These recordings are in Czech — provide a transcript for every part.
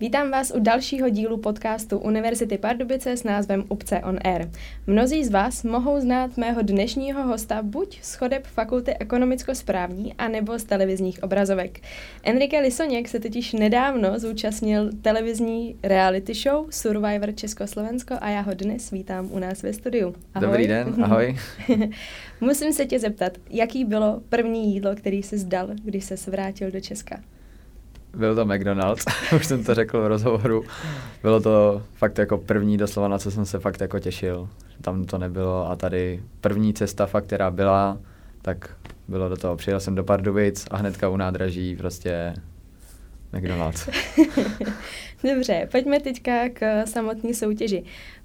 Vítám vás u dalšího dílu podcastu Univerzity Pardubice s názvem Upce on Air. Mnozí z vás mohou znát mého dnešního hosta buď z chodeb Fakulty ekonomicko-správní, anebo z televizních obrazovek. Enrique Lisoněk se totiž nedávno zúčastnil televizní reality show Survivor Československo a já ho dnes vítám u nás ve studiu. Ahoj. Dobrý den, ahoj. Musím se tě zeptat, jaký bylo první jídlo, který jsi zdal, když se vrátil do Česka? Byl to McDonald's, už jsem to řekl v rozhovoru. Bylo to fakt jako první doslova, na co jsem se fakt jako těšil. Tam to nebylo a tady první cesta fakt, která byla, tak bylo do toho. Přijel jsem do Pardubic a hnedka u nádraží prostě McDonald's. Dobře, pojďme teďka k samotné soutěži.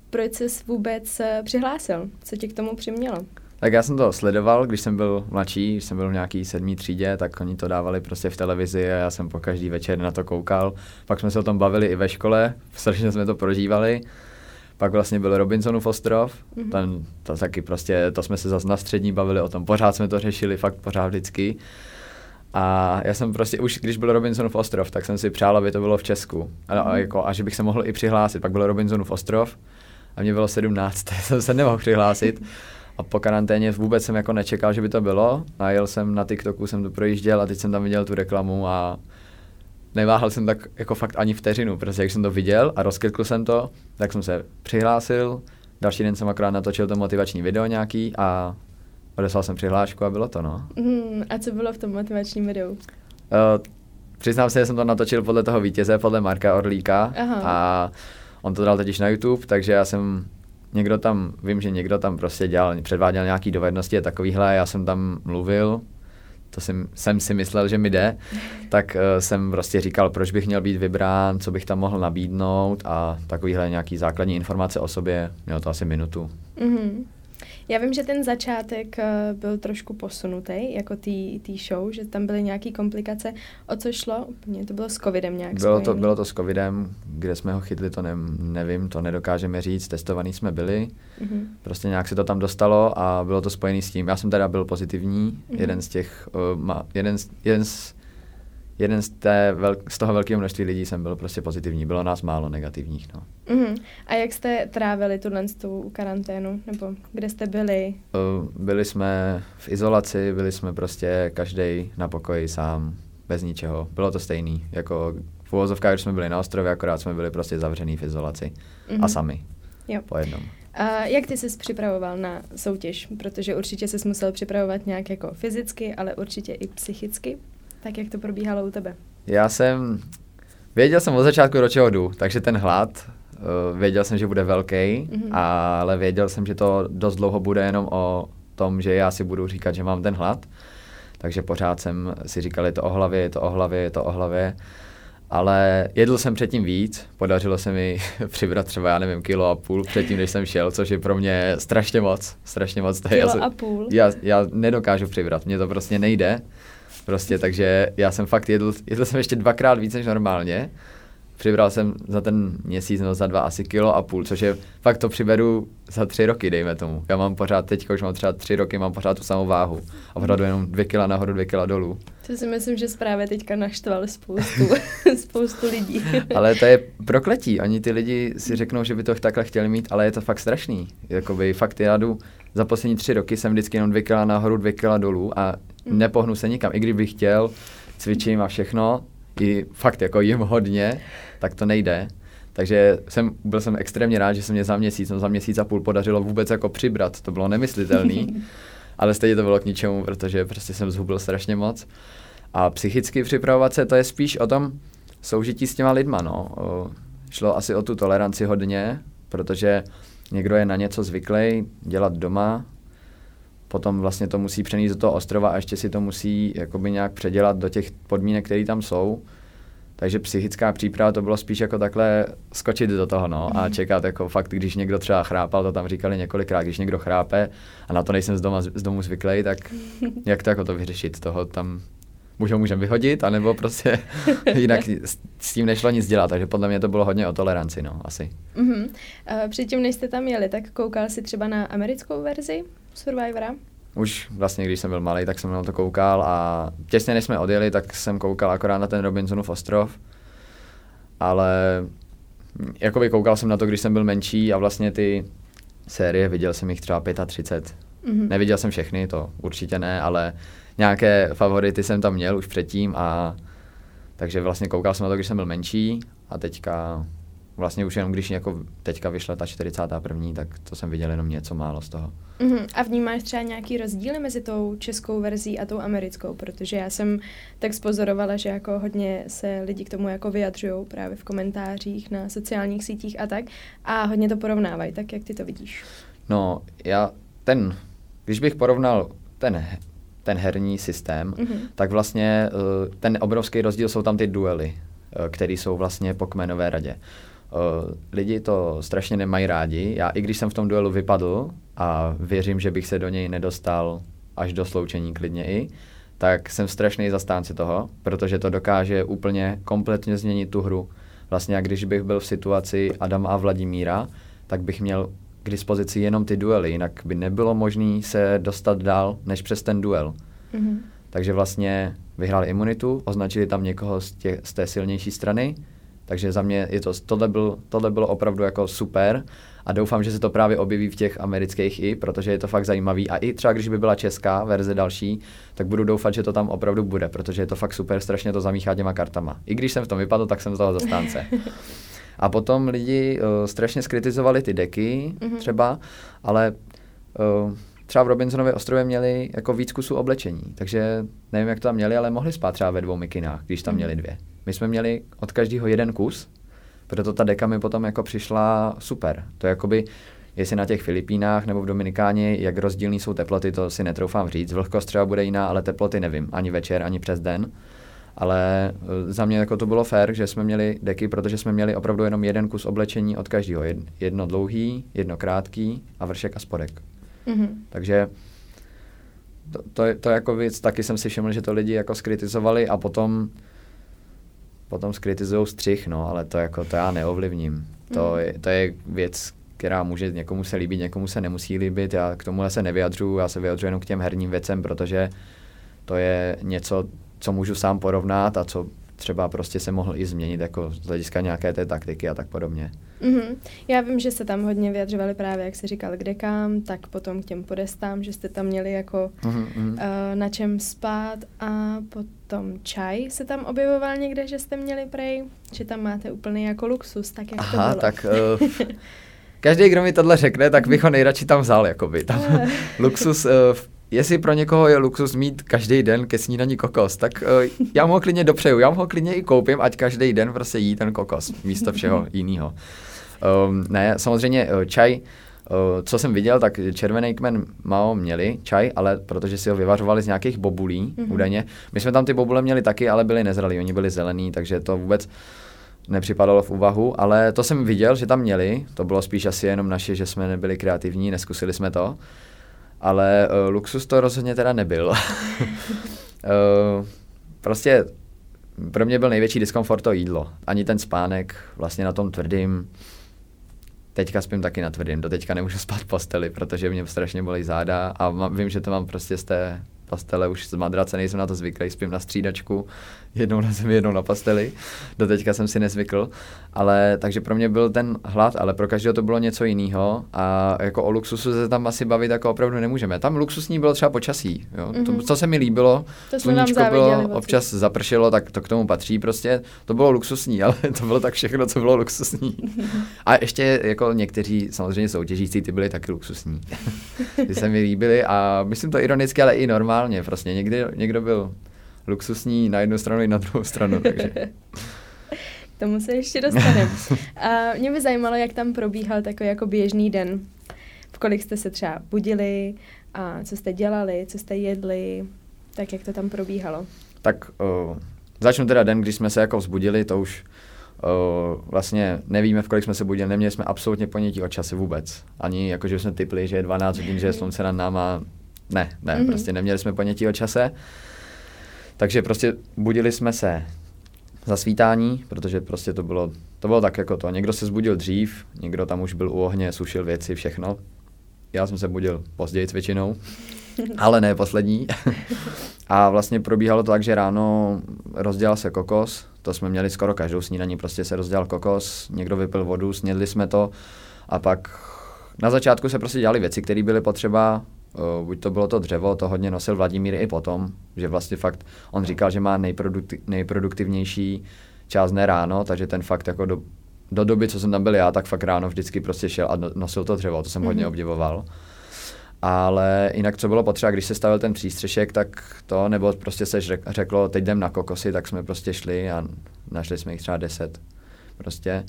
Proč jsi vůbec eh, přihlásil? Co tě k tomu přimělo? Tak já jsem to sledoval, když jsem byl mladší, když jsem byl v nějaký sedmý třídě, tak oni to dávali prostě v televizi a já jsem po každý večer na to koukal. Pak jsme se o tom bavili i ve škole, strašně jsme to prožívali. Pak vlastně byl Robinsonův ostrov, mm-hmm. ten, to taky prostě, to jsme se zase na střední bavili o tom, pořád jsme to řešili, fakt pořád vždycky. A já jsem prostě, už když byl Robinsonův ostrov, tak jsem si přál, aby to bylo v Česku. A, mm-hmm. a, jako, a že bych se mohl i přihlásit. Pak byl Robinsonův ostrov a mě bylo 17, jsem se nemohl přihlásit. A po karanténě vůbec jsem jako nečekal, že by to bylo. A jel jsem na TikToku, jsem to projížděl a teď jsem tam viděl tu reklamu a neváhal jsem tak jako fakt ani vteřinu, protože jak jsem to viděl a rozklikl jsem to, tak jsem se přihlásil. Další den jsem akorát natočil to motivační video nějaký a odeslal jsem přihlášku a bylo to, no. Mm, a co bylo v tom motivačním videu? Uh, přiznám se, že jsem to natočil podle toho vítěze, podle Marka Orlíka Aha. a on to dal totiž na YouTube, takže já jsem někdo tam, vím, že někdo tam prostě dělal, předváděl nějaký dovednosti a takovýhle, já jsem tam mluvil, to jsem, jsem si myslel, že mi jde, tak uh, jsem prostě říkal, proč bych měl být vybrán, co bych tam mohl nabídnout a takovýhle nějaký základní informace o sobě, mělo to asi minutu. Mm-hmm. Já vím, že ten začátek uh, byl trošku posunutý, jako té show, že tam byly nějaké komplikace. O co šlo? Úplně to bylo s covidem nějak bylo to, bylo to s covidem, kde jsme ho chytli, to ne, nevím, to nedokážeme říct, testovaný jsme byli. Mm-hmm. Prostě nějak se to tam dostalo a bylo to spojené s tím. Já jsem teda byl pozitivní, mm-hmm. jeden z těch, uh, ma, jeden, z, jeden z jeden z, té vel, z toho velkého množství lidí jsem byl prostě pozitivní, bylo nás málo negativních. No. Uh-huh. A jak jste trávili tuhle tu karanténu, nebo kde jste byli? Uh, byli jsme v izolaci, byli jsme prostě každý na pokoji sám, bez ničeho. Bylo to stejný, jako v uvozovkách, když jsme byli na ostrově, akorát jsme byli prostě zavřený v izolaci uh-huh. a mhm. sami. Jo. Po jednom. A jak ty jsi připravoval na soutěž? Protože určitě jsi musel připravovat nějak jako fyzicky, ale určitě i psychicky. Tak jak to probíhalo u tebe? Já jsem, věděl jsem od začátku, do čeho jdu, takže ten hlad, uh, věděl jsem, že bude velký, mm-hmm. ale věděl jsem, že to dost dlouho bude jenom o tom, že já si budu říkat, že mám ten hlad. Takže pořád jsem si říkal, je to o hlavě, je to o hlavě, je to o hlavě. Ale jedl jsem předtím víc, podařilo se mi přibrat třeba, já nevím, kilo a půl předtím, než jsem šel, což je pro mě strašně moc, strašně moc. Kilo já, a půl? Já, já nedokážu přibrat, mně to prostě nejde. Prostě, takže já jsem fakt jedl, jedl jsem ještě dvakrát víc než normálně. Přibral jsem za ten měsíc, no za dva asi kilo a půl, což je, fakt to přiberu za tři roky, dejme tomu. Já mám pořád, teď už mám třeba tři roky, mám pořád tu samou váhu. A pořád jenom dvě kila nahoru, dvě kila dolů. To si myslím, že právě teďka naštval spoustu, spoustu lidí. ale to je prokletí. Oni ty lidi si řeknou, že by to takhle chtěli mít, ale je to fakt strašný. Jakoby fakt já jdu, za poslední tři roky jsem vždycky jenom dvě kila nahoru, dvě kila dolů a mm. nepohnu se nikam. I kdybych chtěl, cvičím a všechno, i fakt jako jim hodně, tak to nejde. Takže jsem, byl jsem extrémně rád, že se mě za měsíc, no za měsíc a půl podařilo vůbec jako přibrat. To bylo nemyslitelné, ale stejně to bylo k ničemu, protože prostě jsem zhubil strašně moc. A psychicky připravovat se, to je spíš o tom soužití s těma lidma, no. O, šlo asi o tu toleranci hodně, protože někdo je na něco zvyklý dělat doma, potom vlastně to musí přenést do toho ostrova a ještě si to musí jakoby nějak předělat do těch podmínek, které tam jsou. Takže psychická příprava to bylo spíš jako takhle skočit do toho no, a mhm. čekat jako fakt, když někdo třeba chrápal, to tam říkali několikrát, když někdo chrápe a na to nejsem z, doma, z domu zvyklý, tak jak to jako to vyřešit, toho tam můžou můžeme vyhodit, anebo prostě jinak s tím nešlo nic dělat, takže podle mě to bylo hodně o toleranci, no, asi. Uh-huh. Uh, předtím, než jste tam jeli, tak koukal jsi třeba na americkou verzi Survivora? Už vlastně, když jsem byl malý, tak jsem na to koukal a těsně než jsme odjeli, tak jsem koukal akorát na ten Robinsonův ostrov. ale jakoby koukal jsem na to, když jsem byl menší a vlastně ty série, viděl jsem jich třeba 35. Mm-hmm. Neviděl jsem všechny, to určitě ne, ale nějaké favority jsem tam měl už předtím a takže vlastně koukal jsem na to, když jsem byl menší a teďka vlastně už jenom když jako teďka vyšla ta 41. tak to jsem viděl jenom něco málo z toho. Uh-huh. A vnímáš třeba nějaký rozdíly mezi tou českou verzí a tou americkou? Protože já jsem tak spozorovala, že jako hodně se lidi k tomu jako vyjadřují právě v komentářích na sociálních sítích a tak a hodně to porovnávají. Tak jak ty to vidíš? No, já ten, když bych porovnal ten, ten herní systém, uh-huh. tak vlastně uh, ten obrovský rozdíl jsou tam ty duely, uh, které jsou vlastně po kmenové radě. Uh, lidi to strašně nemají rádi. Já i když jsem v tom duelu vypadl a věřím, že bych se do něj nedostal až do sloučení klidně i, tak jsem strašný zastánce toho, protože to dokáže úplně kompletně změnit tu hru. Vlastně, jak když bych byl v situaci Adama a Vladimíra, tak bych měl k dispozici jenom ty duely, jinak by nebylo možné se dostat dál než přes ten duel. Mm-hmm. Takže vlastně vyhráli imunitu, označili tam někoho z, tě, z té silnější strany takže za mě je to, tohle, byl, tohle bylo opravdu jako super a doufám, že se to právě objeví v těch amerických i, protože je to fakt zajímavý. A i třeba když by byla česká verze další, tak budu doufat, že to tam opravdu bude, protože je to fakt super, strašně to zamíchá těma kartama. I když jsem v tom vypadl, tak jsem z toho zastánce. A potom lidi uh, strašně skritizovali ty deky mm-hmm. třeba, ale uh, třeba v Robinsonově ostrově měli jako víc kusů oblečení, takže nevím, jak to tam měli, ale mohli spát třeba ve dvou mikinách, když tam mm-hmm. měli dvě. My jsme měli od každého jeden kus, proto ta deka mi potom jako přišla super. To je jakoby, jestli na těch Filipínách nebo v Dominikáně, jak rozdílný jsou teploty, to si netroufám říct. Vlhkost třeba bude jiná, ale teploty nevím, ani večer, ani přes den. Ale eh, za mě jako to bylo fér, že jsme měli deky, protože jsme měli opravdu jenom jeden kus oblečení od každého. Jedno dlouhý, jedno krátký a vršek a spodek. Mm-hmm. Takže to, to, to jako věc, taky jsem si všiml, že to lidi jako skritizovali a potom potom skritizují střih, no, ale to jako to já neovlivním. To, mm. je, to je věc, která může někomu se líbit, někomu se nemusí líbit. Já k tomuhle se nevyjadřuju, já se vyjadřuji jenom k těm herním věcem, protože to je něco, co můžu sám porovnat a co třeba prostě se mohl i změnit jako z hlediska nějaké té taktiky a tak podobně. Mm-hmm. Já vím, že jste tam hodně vyjadřovali právě, jak jsi říkal, kde kam, tak potom k těm podestám, že jste tam měli jako mm-hmm. uh, na čem spát a potom čaj se tam objevoval někde, že jste měli prej, že tam máte úplný jako luxus, tak jak Aha, to bylo? tak uh, každý, kdo mi tohle řekne, tak bych ho nejradši tam vzal, jakoby. Tam luxus uh, jestli pro někoho je luxus mít každý den ke snídaní kokos, tak uh, já mu ho klidně dopřeju, já mu ho klidně i koupím, ať každý den prostě jí ten kokos místo všeho jiného. Um, ne, samozřejmě uh, čaj, uh, co jsem viděl, tak červený kmen Mao měli čaj, ale protože si ho vyvařovali z nějakých bobulí, mm-hmm. údajně. My jsme tam ty bobule měli taky, ale byly nezralý, oni byli zelený, takže to vůbec nepřipadalo v úvahu, ale to jsem viděl, že tam měli, to bylo spíš asi jenom naše, že jsme nebyli kreativní, neskusili jsme to ale uh, luxus to rozhodně teda nebyl. uh, prostě pro mě byl největší diskomfort to jídlo. Ani ten spánek vlastně na tom tvrdým. Teďka spím taky na tvrdým, do teďka nemůžu spát v posteli, protože mě strašně bolí záda a mám, vím, že to mám prostě z té pastele už z madrace, nejsem na to zvyklý, spím na střídačku, jednou na zemi, jednou na pasteli. Do teďka jsem si nezvykl, ale takže pro mě byl ten hlad, ale pro každého to bylo něco jiného a jako o luxusu se tam asi bavit jako opravdu nemůžeme. Tam luxusní bylo třeba počasí, jo? Mm-hmm. To, mhm. co se mi líbilo, to sluníčko bylo, občas zapršelo, tak to k tomu patří prostě, to bylo luxusní, ale to bylo tak všechno, co bylo luxusní. A ještě jako někteří samozřejmě soutěžící, ty byly taky luxusní. ty se mi líbily a myslím to ironicky, ale i normálně, prostě někdy, někdo byl luxusní na jednu stranu i na druhou stranu, takže... Tomu se ještě dostaneme. A mě by zajímalo, jak tam probíhal takový jako běžný den. V kolik jste se třeba budili a co jste dělali, co jste jedli, tak jak to tam probíhalo? Tak uh, začnu teda den, když jsme se jako vzbudili, to už uh, vlastně nevíme, v kolik jsme se budili, neměli jsme absolutně ponětí o čase vůbec. Ani jako, že jsme typli, že je 12 hodin, že je slunce nad náma. Ne, ne, mm-hmm. prostě neměli jsme ponětí o čase. Takže prostě budili jsme se za svítání, protože prostě to bylo, to bylo tak jako to. Někdo se zbudil dřív, někdo tam už byl u ohně, sušil věci, všechno. Já jsem se budil později většinou. ale ne poslední. a vlastně probíhalo to tak, že ráno rozdělal se kokos, to jsme měli skoro každou snídaní, prostě se rozdělal kokos, někdo vypil vodu, snědli jsme to a pak na začátku se prostě dělali věci, které byly potřeba, uh, buď to bylo to dřevo, to hodně nosil Vladimír i potom, že vlastně fakt, on říkal, že má nejprodukti- nejproduktivnější část ne ráno, takže ten fakt jako do, do doby, co jsem tam byl já, tak fakt ráno vždycky prostě šel a nosil to dřevo, to jsem mm-hmm. hodně obdivoval. Ale jinak, co bylo potřeba, když se stavil ten přístřešek, tak to, nebo prostě se řeklo, teď jdem na kokosy, tak jsme prostě šli a našli jsme jich třeba deset. Prostě.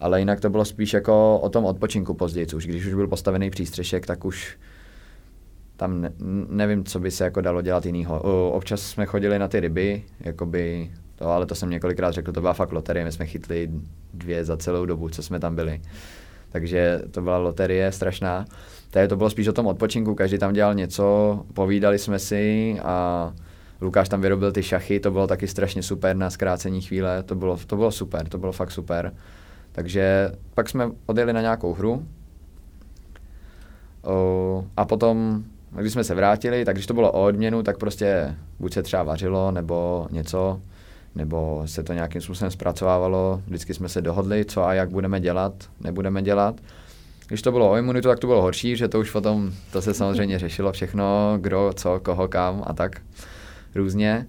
Ale jinak to bylo spíš jako o tom odpočinku později, už když už byl postavený přístřešek, tak už tam ne, nevím, co by se jako dalo dělat jinýho. Občas jsme chodili na ty ryby, jakoby to, ale to jsem několikrát řekl, to byla fakt loterie, my jsme chytli dvě za celou dobu, co jsme tam byli. Takže to byla loterie strašná. Tady to bylo spíš o tom odpočinku, každý tam dělal něco, povídali jsme si a Lukáš tam vyrobil ty šachy, to bylo taky strašně super na zkrácení chvíle, to bylo, to bylo super, to bylo fakt super. Takže pak jsme odjeli na nějakou hru a potom, když jsme se vrátili, tak když to bylo o odměnu, tak prostě buď se třeba vařilo nebo něco, nebo se to nějakým způsobem zpracovávalo, vždycky jsme se dohodli, co a jak budeme dělat, nebudeme dělat. Když to bylo o imunitu, tak to bylo horší, že to už potom, to se samozřejmě řešilo všechno, kdo, co, koho, kam a tak různě.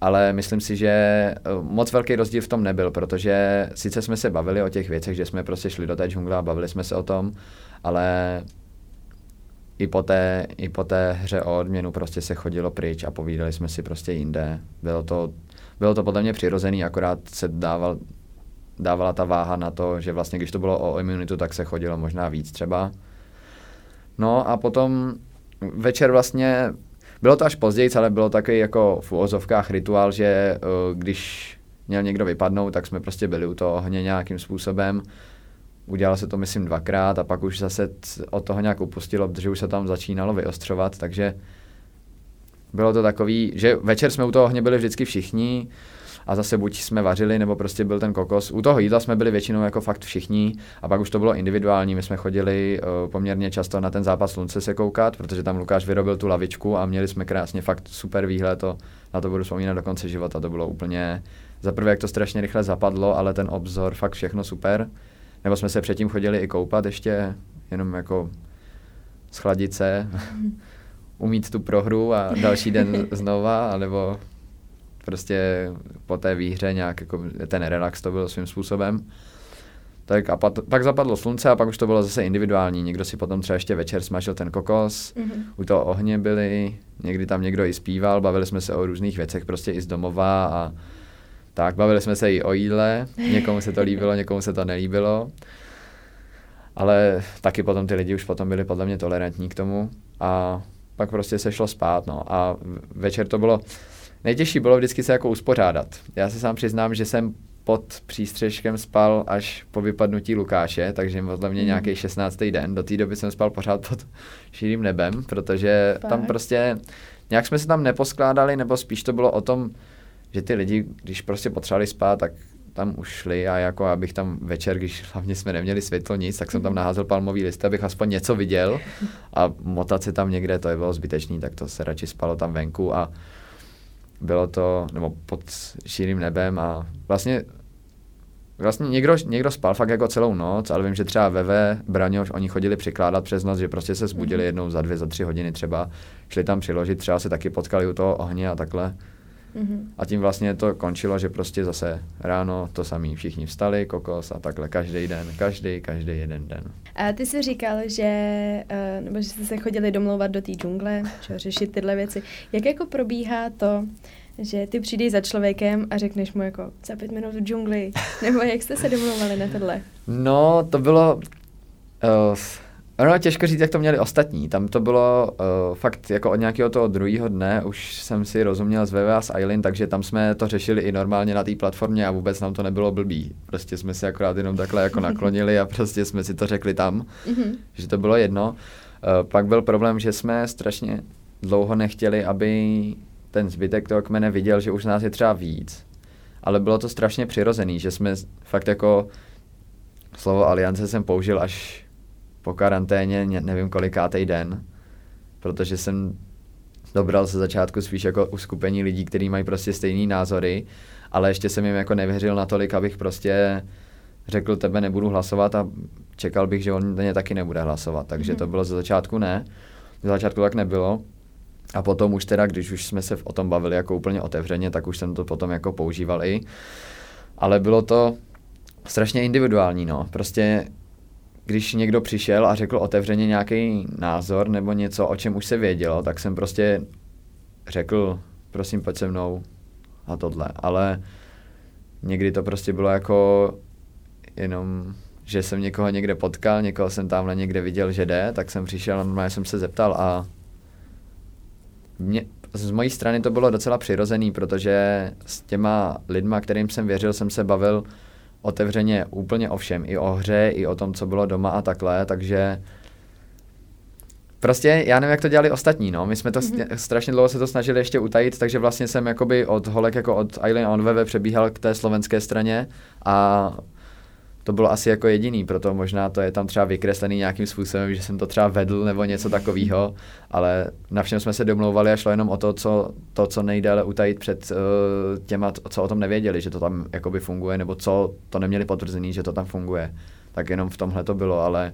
Ale myslím si, že eh, moc velký rozdíl v tom nebyl, protože sice jsme se bavili o těch věcech, že jsme prostě šli do té džungle a bavili jsme se o tom, ale i po, té, i po té hře o odměnu prostě se chodilo pryč a povídali jsme si prostě jinde. Bylo to, bylo to podle mě přirozený, akorát se dával, dávala ta váha na to, že vlastně když to bylo o imunitu, tak se chodilo možná víc třeba. No a potom večer vlastně, bylo to až později, ale bylo takový jako v úvozovkách rituál, že eh, když měl někdo vypadnout, tak jsme prostě byli u toho ohně nějakým způsobem. Udělalo se to, myslím, dvakrát a pak už zase od toho nějak upustilo, protože už se tam začínalo vyostřovat, takže bylo to takový, že večer jsme u toho ohně byli vždycky všichni, a zase buď jsme vařili, nebo prostě byl ten kokos. U toho jídla jsme byli většinou jako fakt všichni a pak už to bylo individuální. My jsme chodili uh, poměrně často na ten zápas slunce se koukat, protože tam Lukáš vyrobil tu lavičku a měli jsme krásně fakt super výhled. To, na to budu vzpomínat do konce života. To bylo úplně, za prvé, jak to strašně rychle zapadlo, ale ten obzor, fakt všechno super. Nebo jsme se předtím chodili i koupat ještě, jenom jako schladit se, umít tu prohru a další den znova, anebo prostě po té výhře nějak jako ten relax to byl svým způsobem. Tak a pat, pak zapadlo slunce a pak už to bylo zase individuální. Někdo si potom třeba ještě večer smažil ten kokos, mm-hmm. u toho ohně byli, někdy tam někdo i zpíval, bavili jsme se o různých věcech prostě i z domova a tak, bavili jsme se i o jídle, někomu se to líbilo, někomu se to nelíbilo. Ale taky potom ty lidi už potom byli podle mě tolerantní k tomu a pak prostě se šlo spát, no. A večer to bylo, Nejtěžší bylo vždycky se jako uspořádat. Já se sám přiznám, že jsem pod přístřežkem spal až po vypadnutí Lukáše, takže podle mě mm. nějaký 16. den. Do té doby jsem spal pořád pod širým nebem, protože tam prostě nějak jsme se tam neposkládali, nebo spíš to bylo o tom, že ty lidi, když prostě potřebovali spát, tak tam už šli a jako abych tam večer, když hlavně jsme neměli světlo nic, tak jsem tam mhm. naházel palmový list, abych aspoň něco viděl a motat se tam někde, to je bylo zbytečný, tak to se radši spalo tam venku a bylo to, nebo pod širým nebem a vlastně Vlastně někdo, někdo spal fakt jako celou noc, ale vím, že třeba Veve, Braňoš, oni chodili přikládat přes noc, že prostě se zbudili mm-hmm. jednou za dvě, za tři hodiny třeba, šli tam přiložit, třeba se taky potkali u toho ohně a takhle. Mm-hmm. A tím vlastně to končilo, že prostě zase ráno to samý, všichni vstali, kokos a takhle každý den, každý, každý jeden den. A ty jsi říkal, že, uh, nebo že jste se chodili domlouvat do té džungle, že řešit tyhle věci. Jak jako probíhá to, že ty přijdeš za člověkem a řekneš mu jako za pět minut v džungli, nebo jak jste se domlouvali na tohle? No, to bylo... Uh, Ono těžko říct, jak to měli ostatní. Tam to bylo uh, fakt jako od nějakého toho druhého dne, už jsem si rozuměl s VV a s Eileen, takže tam jsme to řešili i normálně na té platformě a vůbec nám to nebylo blbý. Prostě jsme si akorát jenom takhle jako naklonili a prostě jsme si to řekli tam, mm-hmm. že to bylo jedno. Uh, pak byl problém, že jsme strašně dlouho nechtěli, aby ten zbytek toho kmene viděl, že už nás je třeba víc. Ale bylo to strašně přirozený, že jsme fakt jako slovo aliance jsem použil až po karanténě, nevím kolikátej den, protože jsem dobral ze začátku spíš jako uskupení lidí, kteří mají prostě stejný názory, ale ještě jsem jim jako nevěřil natolik, abych prostě řekl, tebe nebudu hlasovat a čekal bych, že on mě taky nebude hlasovat. Takže mm-hmm. to bylo ze začátku ne. Ze začátku tak nebylo. A potom už teda, když už jsme se o tom bavili jako úplně otevřeně, tak už jsem to potom jako používal i. Ale bylo to strašně individuální, no. Prostě když někdo přišel a řekl otevřeně nějaký názor nebo něco, o čem už se vědělo, tak jsem prostě řekl, prosím, pojď se mnou a tohle. Ale někdy to prostě bylo jako jenom, že jsem někoho někde potkal, někoho jsem tamhle někde viděl, že jde, tak jsem přišel a normálně jsem se zeptal a mě, z mojí strany to bylo docela přirozený, protože s těma lidma, kterým jsem věřil, jsem se bavil otevřeně úplně o všem, i o hře, i o tom, co bylo doma a takhle, takže Prostě já nevím, jak to dělali ostatní, no. My jsme to mm-hmm. strašně dlouho se to snažili ještě utajit, takže vlastně jsem jakoby od holek jako od Eileen Onveve přebíhal k té slovenské straně a to bylo asi jako jediný, proto možná to je tam třeba vykreslený nějakým způsobem, že jsem to třeba vedl nebo něco takového, ale na všem jsme se domlouvali a šlo jenom o to, co, to, co nejdéle utajit před uh, těma, co o tom nevěděli, že to tam jakoby funguje, nebo co to neměli potvrzený, že to tam funguje. Tak jenom v tomhle to bylo, ale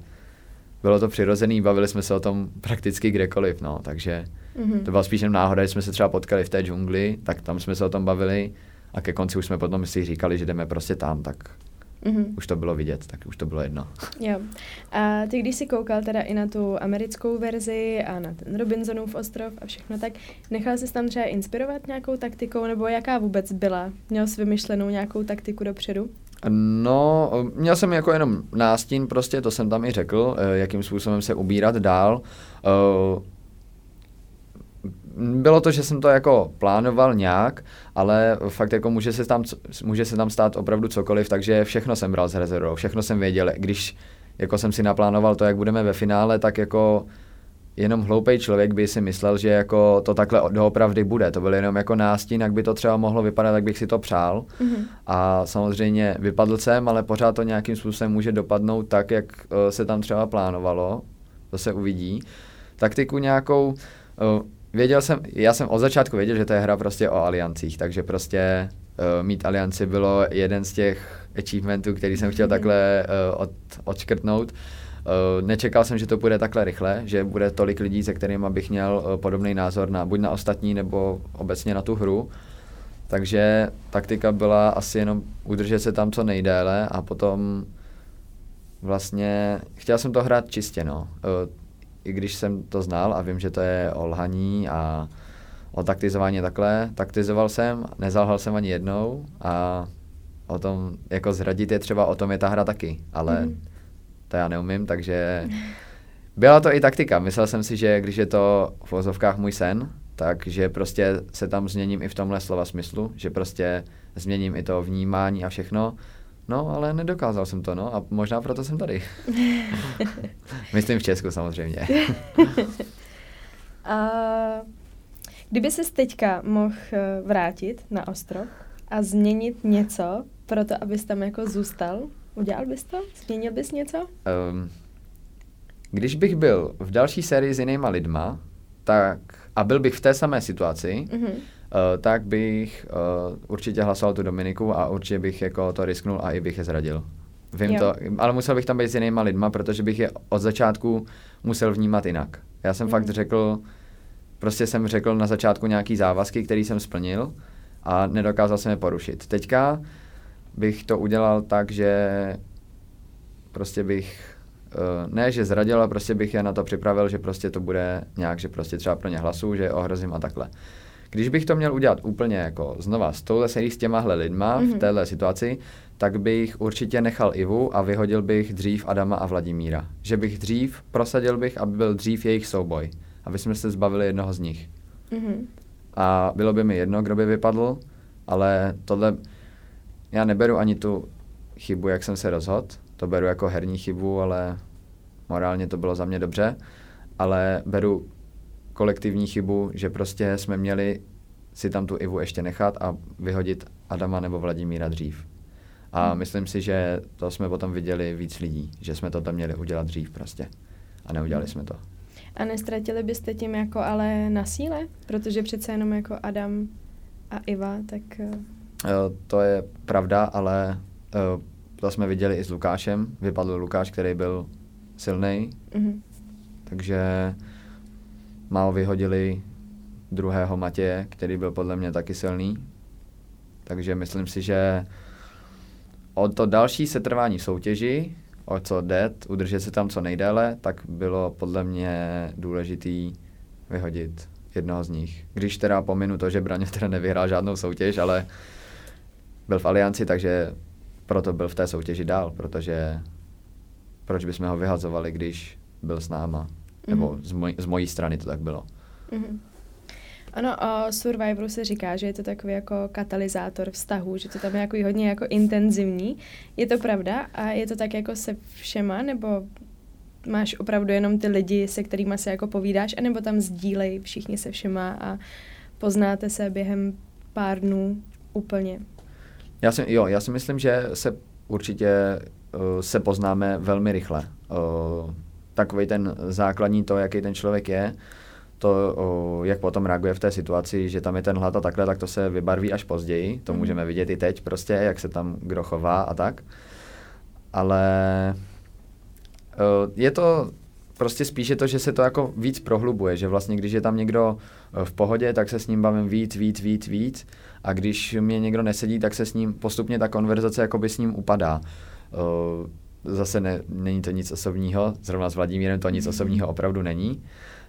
bylo to přirozený, bavili jsme se o tom prakticky kdekoliv, no, takže mm-hmm. to byla spíš jen náhoda, že jsme se třeba potkali v té džungli, tak tam jsme se o tom bavili a ke konci už jsme potom si říkali, že jdeme prostě tam, tak mm-hmm. už to bylo vidět, tak už to bylo jedno. Jo. A ty, když jsi koukal teda i na tu americkou verzi a na ten Robinsonův ostrov a všechno, tak nechal jsi tam třeba inspirovat nějakou taktikou, nebo jaká vůbec byla? Měl jsi vymyšlenou nějakou taktiku dopředu? No, měl jsem jako jenom nástin prostě, to jsem tam i řekl, eh, jakým způsobem se ubírat dál. Eh, bylo to, že jsem to jako plánoval nějak, ale fakt jako může se tam, může se tam stát opravdu cokoliv, takže všechno jsem bral s rezervou, všechno jsem věděl. Když jako jsem si naplánoval to, jak budeme ve finále, tak jako jenom hloupý člověk by si myslel, že jako to takhle doopravdy bude. To byl jenom jako nástin, jak by to třeba mohlo vypadat, jak bych si to přál. Mm-hmm. A samozřejmě vypadl jsem, ale pořád to nějakým způsobem může dopadnout tak, jak uh, se tam třeba plánovalo. To se uvidí. Taktiku nějakou, uh, věděl jsem, já jsem od začátku věděl, že to je hra prostě o aliancích, takže prostě uh, mít alianci bylo jeden z těch achievementů, který jsem chtěl mm-hmm. takhle uh, od, odškrtnout. Uh, nečekal jsem, že to bude takhle rychle, že bude tolik lidí, se kterými bych měl uh, podobný názor na buď na ostatní, nebo obecně na tu hru. Takže taktika byla asi jenom udržet se tam co nejdéle a potom vlastně chtěl jsem to hrát čistě, no. Uh, I když jsem to znal a vím, že to je o lhaní a o taktizování takhle, taktizoval jsem, nezalhal jsem ani jednou a o tom, jako zradit je třeba, o tom je ta hra taky, ale mm to já neumím, takže byla to i taktika. Myslel jsem si, že když je to v vozovkách můj sen, takže prostě se tam změním i v tomhle slova smyslu, že prostě změním i to vnímání a všechno. No, ale nedokázal jsem to, no, a možná proto jsem tady. Myslím v Česku samozřejmě. a kdyby se teďka mohl eh, vrátit na ostrov a změnit něco pro to, abys tam jako zůstal, Udělal bys to? Změnil bys něco? Um, když bych byl v další sérii s jinýma lidma, tak a byl bych v té samé situaci, mm-hmm. Uh, tak bych uh, určitě hlasoval tu Dominiku a určitě bych jako to risknul a i bych je zradil. Vím jo. to, ale musel bych tam být s jinýma lidma, protože bych je od začátku musel vnímat jinak. Já jsem mm. fakt řekl, prostě jsem řekl na začátku nějaký závazky, který jsem splnil a nedokázal jsem je porušit. Teďka bych to udělal tak, že prostě bych, uh, ne že zradil, ale prostě bych je na to připravil, že prostě to bude nějak, že prostě třeba pro ně hlasu, že ohrozím a takhle. Když bych to měl udělat úplně jako znova s touhle sérií s těmahle lidma mm-hmm. v mhm. téhle situaci, tak bych určitě nechal Ivu a vyhodil bych dřív Adama a Vladimíra. Že bych dřív, prosadil bych, aby byl dřív jejich souboj. Aby jsme se zbavili jednoho z nich. Mm-hmm. A bylo by mi jedno, kdo by vypadl, ale tohle, já neberu ani tu chybu, jak jsem se rozhodl. To beru jako herní chybu, ale morálně to bylo za mě dobře. Ale beru kolektivní chybu, že prostě jsme měli si tam tu Ivu ještě nechat a vyhodit Adama nebo Vladimíra dřív. A hmm. myslím si, že to jsme potom viděli víc lidí, že jsme to tam měli udělat dřív prostě. A neudělali hmm. jsme to. A nestratili byste tím jako ale na síle? Protože přece jenom jako Adam a Iva, tak... Uh... To je pravda, ale uh, to jsme viděli i s Lukášem. Vypadl Lukáš, který byl silný, mm-hmm. takže málo vyhodili druhého Matěje, který byl podle mě taky silný. Takže myslím si, že o to další setrvání soutěži, o co jde, udržet se tam co nejdéle, tak bylo podle mě důležitý vyhodit jednoho z nich. Když teda pominu to, že Braňo teda nevyhrál žádnou soutěž, ale byl v alianci, takže proto byl v té soutěži dál, protože proč bychom ho vyhazovali, když byl s náma. Mm-hmm. Nebo mhm. z, moj, z mojí strany to tak bylo. Mm-hmm. Ano, o Survivoru se říká, že je to takový jako katalyzátor vztahu, že to tam je jako hodně jako intenzivní. Je to pravda a je to tak jako se všema, nebo máš opravdu jenom ty lidi, se kterými se jako povídáš, anebo tam sdílej všichni se všema a poznáte se během pár dnů úplně? Já si, jo, já si myslím, že se určitě uh, se poznáme velmi rychle. Uh, takový ten základní to, jaký ten člověk je, to, uh, jak potom reaguje v té situaci, že tam je ten hlad a takhle, tak to se vybarví až později. To mm. můžeme vidět i teď prostě, jak se tam kdo chová a tak. Ale uh, je to prostě spíše to, že se to jako víc prohlubuje, že vlastně když je tam někdo v pohodě, tak se s ním bavím víc, víc, víc, víc a když mě někdo nesedí, tak se s ním postupně ta konverzace jakoby s ním upadá. Zase ne, není to nic osobního, zrovna s Vladimírem to nic osobního opravdu není,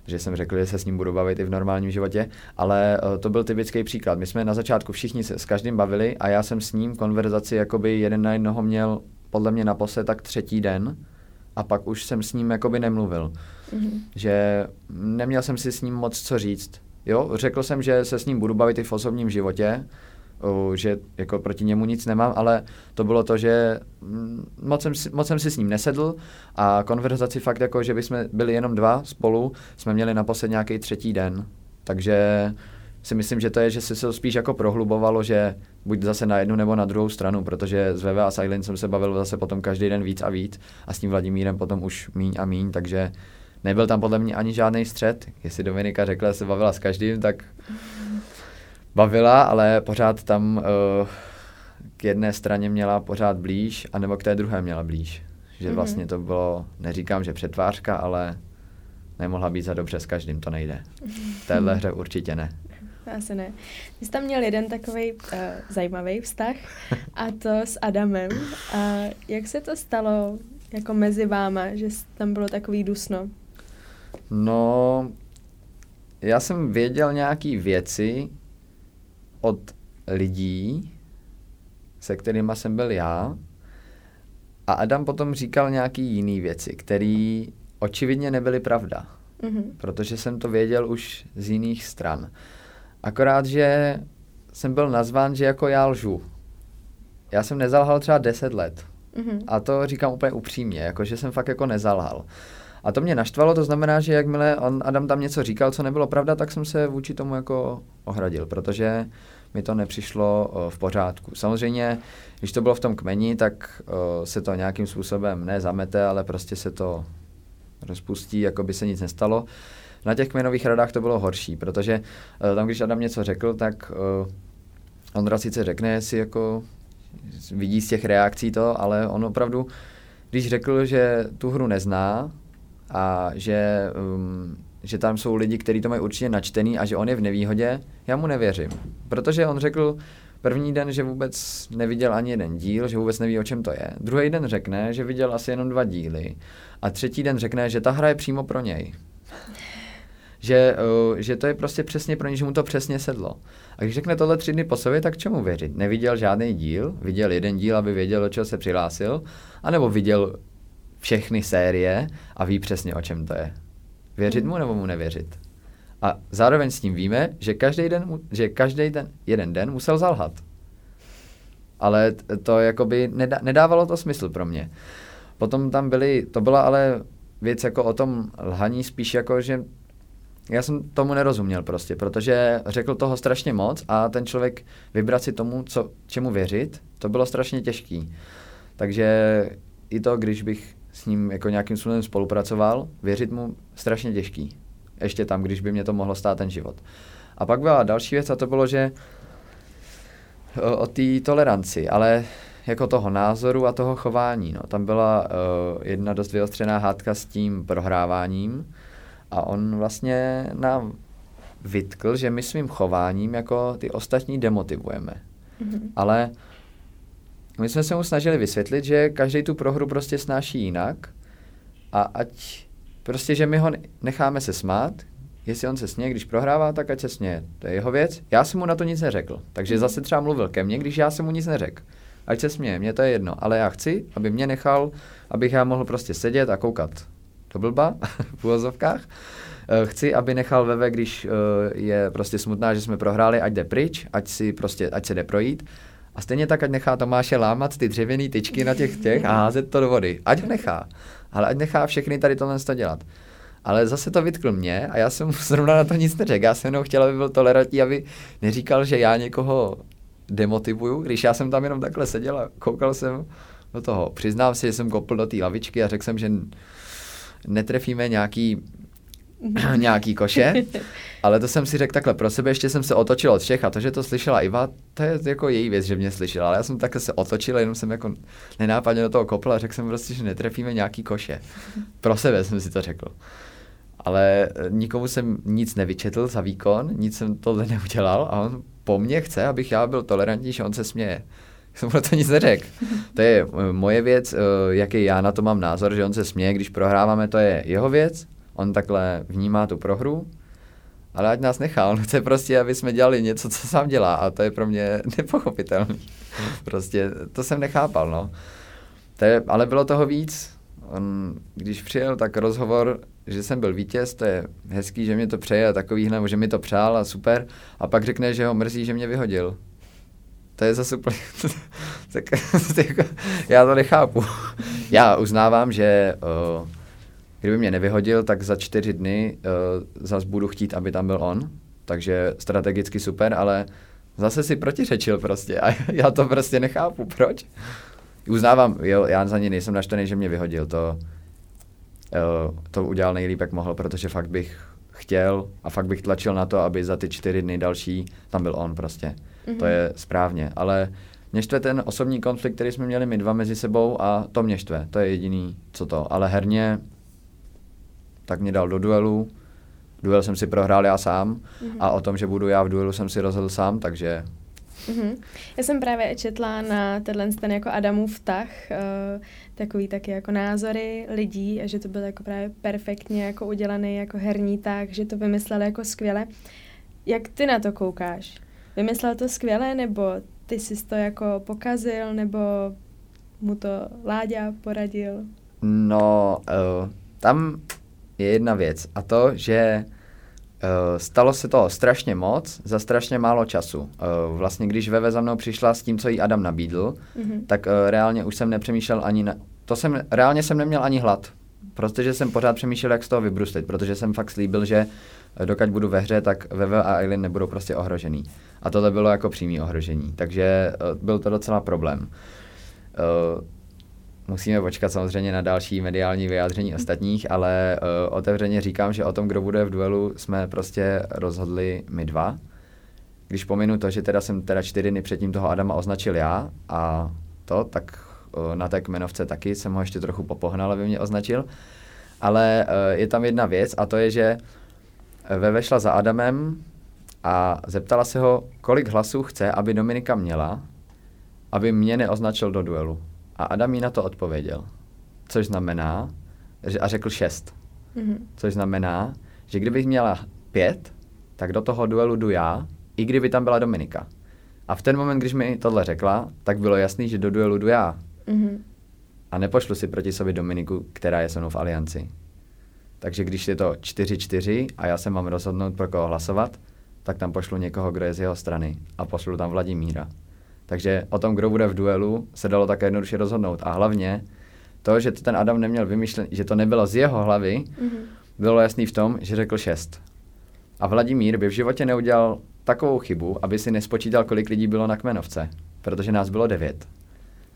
že jsem řekl, že se s ním budu bavit i v normálním životě, ale to byl typický příklad. My jsme na začátku všichni se s každým bavili a já jsem s ním konverzaci jakoby jeden na jednoho měl podle mě naposled tak třetí den a pak už jsem s ním jakoby nemluvil. Mm-hmm. Že neměl jsem si s ním moc co říct. Jo, řekl jsem, že se s ním budu bavit i v osobním životě, že jako proti němu nic nemám, ale to bylo to, že mm, moc jsem, si, moc jsem si s ním nesedl a konverzaci fakt jako, že bychom byli jenom dva spolu, jsme měli naposled nějaký třetí den. Takže si myslím, že to je, že se to spíš jako prohlubovalo, že buď zase na jednu nebo na druhou stranu, protože s VV a Silent jsem se bavil zase potom každý den víc a víc a s tím Vladimírem potom už míň a míň, takže nebyl tam podle mě ani žádný střed. Jestli Dominika řekla, že se bavila s každým, tak bavila, ale pořád tam uh, k jedné straně měla pořád blíž, anebo k té druhé měla blíž. Že mm-hmm. vlastně to bylo, neříkám, že přetvářka, ale nemohla být za dobře s každým, to nejde. V téhle hře určitě ne. Asi ne. Ty jsi tam měl jeden takový uh, zajímavý vztah a to s Adamem. A jak se to stalo jako mezi váma, že tam bylo takový dusno? No, já jsem věděl nějaký věci od lidí, se kterými jsem byl já, a Adam potom říkal nějaký jiný věci, které očividně nebyly pravda, mm-hmm. protože jsem to věděl už z jiných stran. Akorát, že jsem byl nazván, že jako já lžu. Já jsem nezalhal třeba 10 let. Mm-hmm. A to říkám úplně upřímně, jako že jsem fakt jako nezalhal. A to mě naštvalo, to znamená, že jakmile on, Adam tam něco říkal, co nebylo pravda, tak jsem se vůči tomu jako ohradil, protože mi to nepřišlo v pořádku. Samozřejmě, když to bylo v tom kmeni, tak se to nějakým způsobem nezamete, ale prostě se to rozpustí, jako by se nic nestalo. Na těch kmenových radách to bylo horší, protože uh, tam, když Adam něco řekl, tak uh, on sice řekne, jestli jako vidí z těch reakcí to, ale on opravdu, když řekl, že tu hru nezná, a že, um, že tam jsou lidi, kteří to mají určitě načtený a že on je v nevýhodě, já mu nevěřím. Protože on řekl první den, že vůbec neviděl ani jeden díl, že vůbec neví, o čem to je. Druhý den řekne, že viděl asi jenom dva díly. A třetí den řekne, že ta hra je přímo pro něj. že, uh, že to je prostě přesně pro něj, že mu to přesně sedlo. A když řekne tohle tři dny po sobě, tak čemu věřit? Neviděl žádný díl, viděl jeden díl, aby věděl, do čeho se přihlásil, anebo viděl všechny série a ví přesně, o čem to je. Věřit hmm. mu nebo mu nevěřit? A zároveň s tím víme, že každý den, že každý den, jeden den musel zalhat. Ale to jakoby nedá, nedávalo to smysl pro mě. Potom tam byly, to byla ale věc jako o tom lhaní spíš jako, že já jsem tomu nerozuměl prostě, protože řekl toho strašně moc a ten člověk vybrat si tomu, co, čemu věřit, to bylo strašně těžký. Takže i to, když bych s ním jako nějakým způsobem spolupracoval, věřit mu strašně těžký. Ještě tam, když by mě to mohlo stát ten život. A pak byla další věc a to bylo, že o, o té toleranci, ale jako toho názoru a toho chování. No. Tam byla uh, jedna dost vyostřená hádka s tím prohráváním a on vlastně nám vytkl, že my svým chováním jako ty ostatní demotivujeme. Mm-hmm. Ale my jsme se mu snažili vysvětlit, že každý tu prohru prostě snáší jinak a ať prostě, že my ho necháme se smát, jestli on se směje, když prohrává, tak ať se směje. To je jeho věc. Já jsem mu na to nic neřekl. Takže zase třeba mluvil ke mně, když já jsem mu nic neřekl. Ať se směje, mně to je jedno. Ale já chci, aby mě nechal, abych já mohl prostě sedět a koukat to blba v úvozovkách. Eh, chci, aby nechal Veve, když eh, je prostě smutná, že jsme prohráli, ať jde pryč, ať, si prostě, ať se jde projít. A stejně tak, ať nechá Tomáše lámat ty dřevěné tyčky na těch těch a házet to do vody. Ať ho nechá. Ale ať nechá všechny tady tohle dělat. Ale zase to vytkl mě a já jsem zrovna na to nic neřekl. Já jsem jenom chtěl, aby byl tolerantní, aby neříkal, že já někoho demotivuju, když já jsem tam jenom takhle seděl a koukal jsem do toho. Přiznám si, že jsem kopl do té lavičky a řekl jsem, že netrefíme nějaký nějaký koše, ale to jsem si řekl takhle pro sebe, ještě jsem se otočil od všech a to, že to slyšela Iva, to je jako její věc, že mě slyšela, ale já jsem takhle se otočil, jenom jsem jako nenápadně do toho kopl a řekl jsem prostě, že netrefíme nějaký koše. Pro sebe jsem si to řekl. Ale nikomu jsem nic nevyčetl za výkon, nic jsem tohle neudělal a on po mně chce, abych já byl tolerantní, že on se směje. Jsem mu to nic neřekl. To je eh, moje věc, eh, jaký já na to mám názor, že on se směje, když prohráváme, to je jeho věc on takhle vnímá tu prohru, ale ať nás nechá, on chce prostě, aby jsme dělali něco, co sám dělá a to je pro mě nepochopitelné. Prostě to jsem nechápal, no. To je, ale bylo toho víc. On, když přijel, tak rozhovor, že jsem byl vítěz, to je hezký, že mě to přeje a takovýhle, že mi to přál a super. A pak řekne, že ho mrzí, že mě vyhodil. To je zase úplně... tak, já to nechápu. já uznávám, že uh, Kdyby mě nevyhodil, tak za čtyři dny uh, zas budu chtít, aby tam byl on. Takže strategicky super, ale zase si protiřečil prostě a já to prostě nechápu, proč. Uznávám, jo, já za ní nejsem naštvaný, že mě vyhodil, to, uh, to udělal nejlíp, jak mohl, protože fakt bych chtěl a fakt bych tlačil na to, aby za ty čtyři dny další tam byl on prostě. Mm-hmm. To je správně, ale mě štve ten osobní konflikt, který jsme měli my dva mezi sebou a to mě štve, to je jediný, co to. Ale herně tak mě dal do duelu. Duel jsem si prohrál já sám mm-hmm. a o tom, že budu já v duelu, jsem si rozhodl sám, takže... Mm-hmm. Já jsem právě četla na tenhle ten jako Adamův vtah, uh, takový taky jako názory lidí, a že to byl jako právě perfektně jako udělaný jako herní tak, že to vymysleli jako skvěle. Jak ty na to koukáš? Vymyslel to skvěle, nebo ty jsi to jako pokazil, nebo mu to Láďa poradil? No, uh, tam je jedna věc a to, že uh, stalo se toho strašně moc za strašně málo času. Uh, vlastně když Veve za mnou přišla s tím, co jí Adam nabídl, mm-hmm. tak uh, reálně už jsem nepřemýšlel ani na... To jsem, reálně jsem neměl ani hlad, protože jsem pořád přemýšlel, jak z toho vybruslit, protože jsem fakt slíbil, že dokud budu ve hře, tak Veve a Eileen nebudou prostě ohrožený. A tohle bylo jako přímý ohrožení, takže uh, byl to docela problém. Musíme počkat samozřejmě na další mediální vyjádření ostatních, ale uh, otevřeně říkám, že o tom, kdo bude v duelu, jsme prostě rozhodli my dva. Když pominu to, že teda jsem teda čtyři dny předtím toho Adama označil já a to, tak uh, na té kmenovce taky jsem ho ještě trochu popohnal, aby mě označil. Ale uh, je tam jedna věc a to je, že Veve šla za Adamem a zeptala se ho, kolik hlasů chce, aby Dominika měla, aby mě neoznačil do duelu. A Adam jí na to odpověděl. Což znamená, že, a řekl šest. Mm-hmm. Což znamená, že kdybych měla pět, tak do toho duelu jdu já, i kdyby tam byla Dominika. A v ten moment, když mi tohle řekla, tak bylo jasný, že do duelu jdu já. Mm-hmm. A nepošlu si proti sobě Dominiku, která je se mnou v alianci. Takže když je to 4-4 a já se mám rozhodnout, pro koho hlasovat, tak tam pošlu někoho, kdo je z jeho strany. A pošlu tam Vladimíra. Takže o tom, kdo bude v duelu, se dalo také jednoduše rozhodnout. A hlavně to, že to ten Adam neměl vymýšlet, že to nebylo z jeho hlavy, mm-hmm. bylo jasný v tom, že řekl šest. A Vladimír by v životě neudělal takovou chybu, aby si nespočítal, kolik lidí bylo na kmenovce, protože nás bylo devět.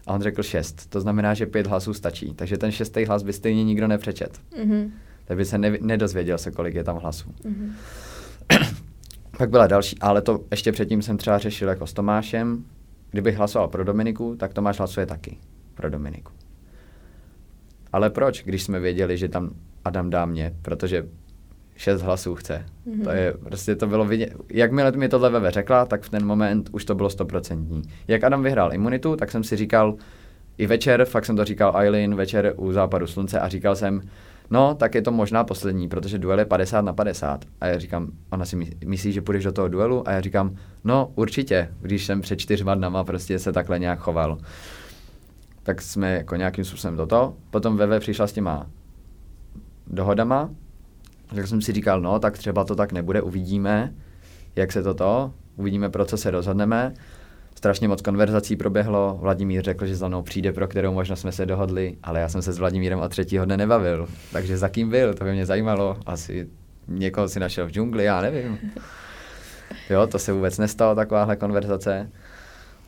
A on řekl šest. To znamená, že pět hlasů stačí. Takže ten šestý hlas by stejně nikdo nepřečet. Mm-hmm. Tak by se ne, nedozvěděl se, kolik je tam hlasů. Mm-hmm. Pak byla další, ale to ještě předtím jsem třeba řešil jako s Tomášem. Kdybych hlasoval pro Dominiku, tak Tomáš hlasuje taky pro Dominiku. Ale proč, když jsme věděli, že tam Adam dá mě, protože šest hlasů chce. Mm-hmm. To je, prostě to bylo vidět. Jakmile mi tohle Veve řekla, tak v ten moment už to bylo stoprocentní. Jak Adam vyhrál imunitu, tak jsem si říkal, i večer, fakt jsem to říkal Eileen, večer u západu slunce a říkal jsem, no, tak je to možná poslední, protože duel je 50 na 50. A já říkám, ona si myslí, že půjdeš do toho duelu? A já říkám, no, určitě, když jsem před čtyřma dnama prostě se takhle nějak choval. Tak jsme jako nějakým způsobem do toho. Potom Veve přišla s těma dohodama, tak jsem si říkal, no, tak třeba to tak nebude, uvidíme, jak se to to, uvidíme, pro co se rozhodneme. Strašně moc konverzací proběhlo, Vladimír řekl, že za mnou přijde, pro kterou možná jsme se dohodli, ale já jsem se s Vladimírem od třetího dne nebavil. Takže za kým byl, to by mě zajímalo. Asi někoho si našel v džungli, já nevím. Jo, to se vůbec nestalo, takováhle konverzace.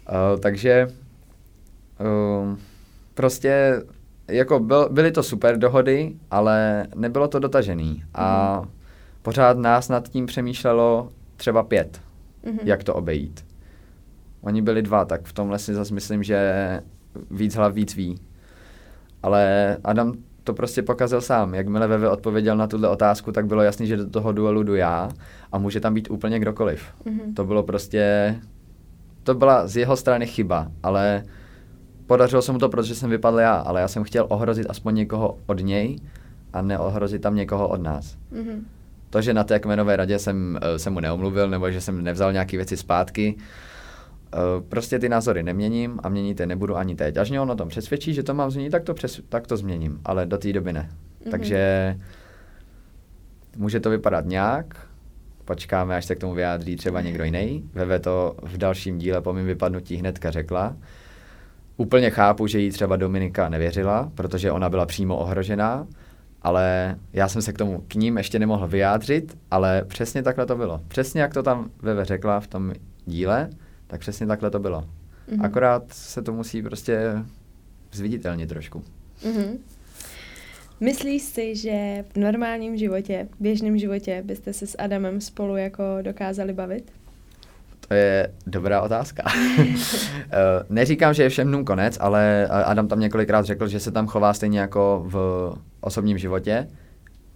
Uh, takže uh, prostě jako byl, byly to super dohody, ale nebylo to dotažený. A mm. pořád nás nad tím přemýšlelo třeba pět, mm-hmm. jak to obejít. Oni byli dva, tak v tomhle si zase myslím, že víc hlav víc ví. Ale Adam to prostě pokazil sám. Jakmile Veve odpověděl na tuhle otázku, tak bylo jasný, že do toho duelu jdu já a může tam být úplně kdokoliv. Mm-hmm. To bylo prostě, to byla z jeho strany chyba, ale podařilo se mu to, protože jsem vypadl já, ale já jsem chtěl ohrozit aspoň někoho od něj a neohrozit tam někoho od nás. Mm-hmm. To, že na té kmenové radě jsem, eh, jsem mu neomluvil nebo že jsem nevzal nějaké věci zpátky, prostě ty názory neměním a měnit je nebudu ani teď. Až mě on o tom přesvědčí, že to mám změnit, tak to, přes, tak to změním, ale do té doby ne. Mm-hmm. Takže může to vypadat nějak, počkáme, až se k tomu vyjádří třeba někdo jiný. Veve to v dalším díle po mým vypadnutí hnedka řekla, Úplně chápu, že jí třeba Dominika nevěřila, protože ona byla přímo ohrožená, ale já jsem se k tomu k ním ještě nemohl vyjádřit, ale přesně takhle to bylo. Přesně jak to tam Veve řekla v tom díle, tak přesně takhle to bylo. Mm-hmm. Akorát se to musí prostě zviditelnit trošku. Mm-hmm. Myslíš si, že v normálním životě, běžném životě byste se s Adamem spolu jako dokázali bavit? To je dobrá otázka. Eh, neříkám, že je všem dnům konec, ale Adam tam několikrát řekl, že se tam chová stejně jako v osobním životě.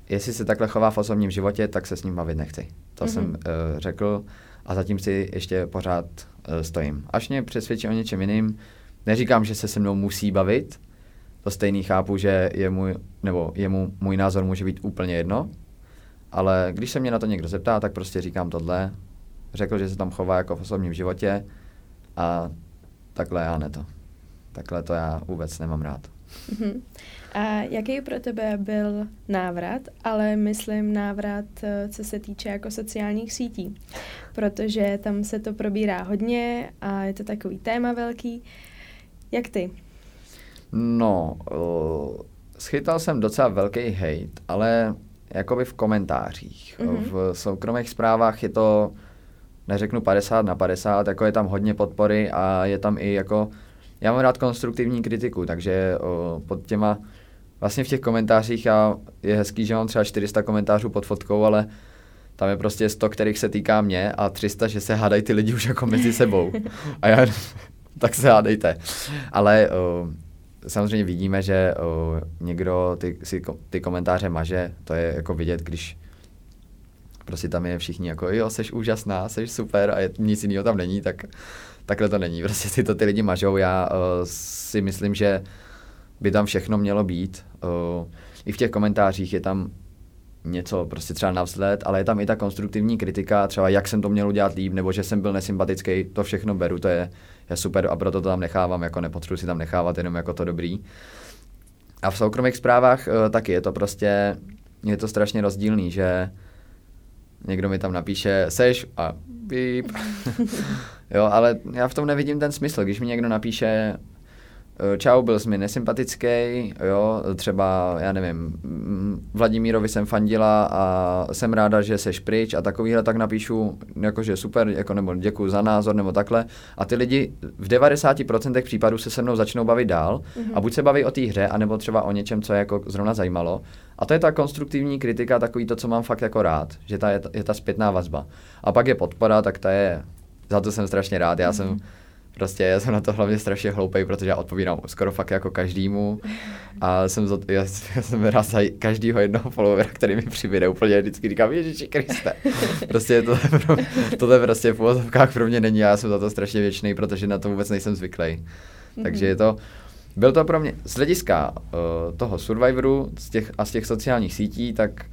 Jestli se takhle chová v osobním životě, tak se s ním bavit nechci. To mm-hmm. jsem uh, řekl a zatím si ještě pořád stojím. Až mě přesvědčí o něčem jiným, neříkám, že se se mnou musí bavit, to stejný chápu, že je můj, nebo jemu můj názor může být úplně jedno, ale když se mě na to někdo zeptá, tak prostě říkám tohle řekl, že se tam chová jako v osobním životě a takhle já ne to. Takhle to já vůbec nemám rád. Uh-huh. A jaký pro tebe byl návrat, ale myslím návrat, eh, co se týče jako sociálních sítí? Protože tam se to probírá hodně a je to takový téma velký. Jak ty? No, uh, schytal jsem docela velký hate, ale jakoby v komentářích. Uh-huh. V soukromých zprávách je to neřeknu 50 na 50, jako je tam hodně podpory a je tam i jako, já mám rád konstruktivní kritiku, takže o, pod těma, vlastně v těch komentářích já, je hezký, že mám třeba 400 komentářů pod fotkou, ale tam je prostě 100, kterých se týká mě a 300, že se hádají ty lidi už jako mezi sebou. A já, tak se hádejte. Ale o, samozřejmě vidíme, že o, někdo ty, si ty komentáře maže, to je jako vidět, když prostě tam je všichni jako, jo, seš úžasná, seš super a je, nic jiného tam není, tak takhle to není. Prostě si to ty lidi mažou. Já uh, si myslím, že by tam všechno mělo být. Uh, I v těch komentářích je tam něco prostě třeba navzhled, ale je tam i ta konstruktivní kritika, třeba jak jsem to měl udělat líp, nebo že jsem byl nesympatický, to všechno beru, to je, je super a proto to tam nechávám, jako nepotřebuji si tam nechávat jenom jako to dobrý. A v soukromých zprávách uh, taky je to prostě, je to strašně rozdílný, že někdo mi tam napíše seš a píp. jo, ale já v tom nevidím ten smysl. Když mi někdo napíše Čau byl jsi mi nesympatický, jo, třeba, já nevím, mm, Vladimírovi jsem fandila a jsem ráda, že seš pryč a takovýhle tak napíšu, jakože super, jako nebo děkuji za názor, nebo takhle. A ty lidi v 90% případů se se mnou začnou bavit dál mm-hmm. a buď se baví o té hře, anebo třeba o něčem, co je jako zrovna zajímalo. A to je ta konstruktivní kritika, takový to, co mám fakt jako rád, že ta je, je ta zpětná vazba. A pak je podpora, tak ta je, za to jsem strašně rád, já mm-hmm. jsem Prostě já jsem na to hlavně strašně hloupej, protože já odpovídám skoro fakt jako každému a jsem, za, já, já jsem rád za každýho jednoho followera, který mi přibude úplně vždycky říkám, Ježiši Kriste. Prostě to, to, tohle prostě v uvozovkách pro mě není a já jsem za to strašně věčný, protože na to vůbec nejsem zvyklý. Mm-hmm. Takže je to, byl to pro mě, z hlediska uh, toho Survivoru z těch, a z těch sociálních sítí, tak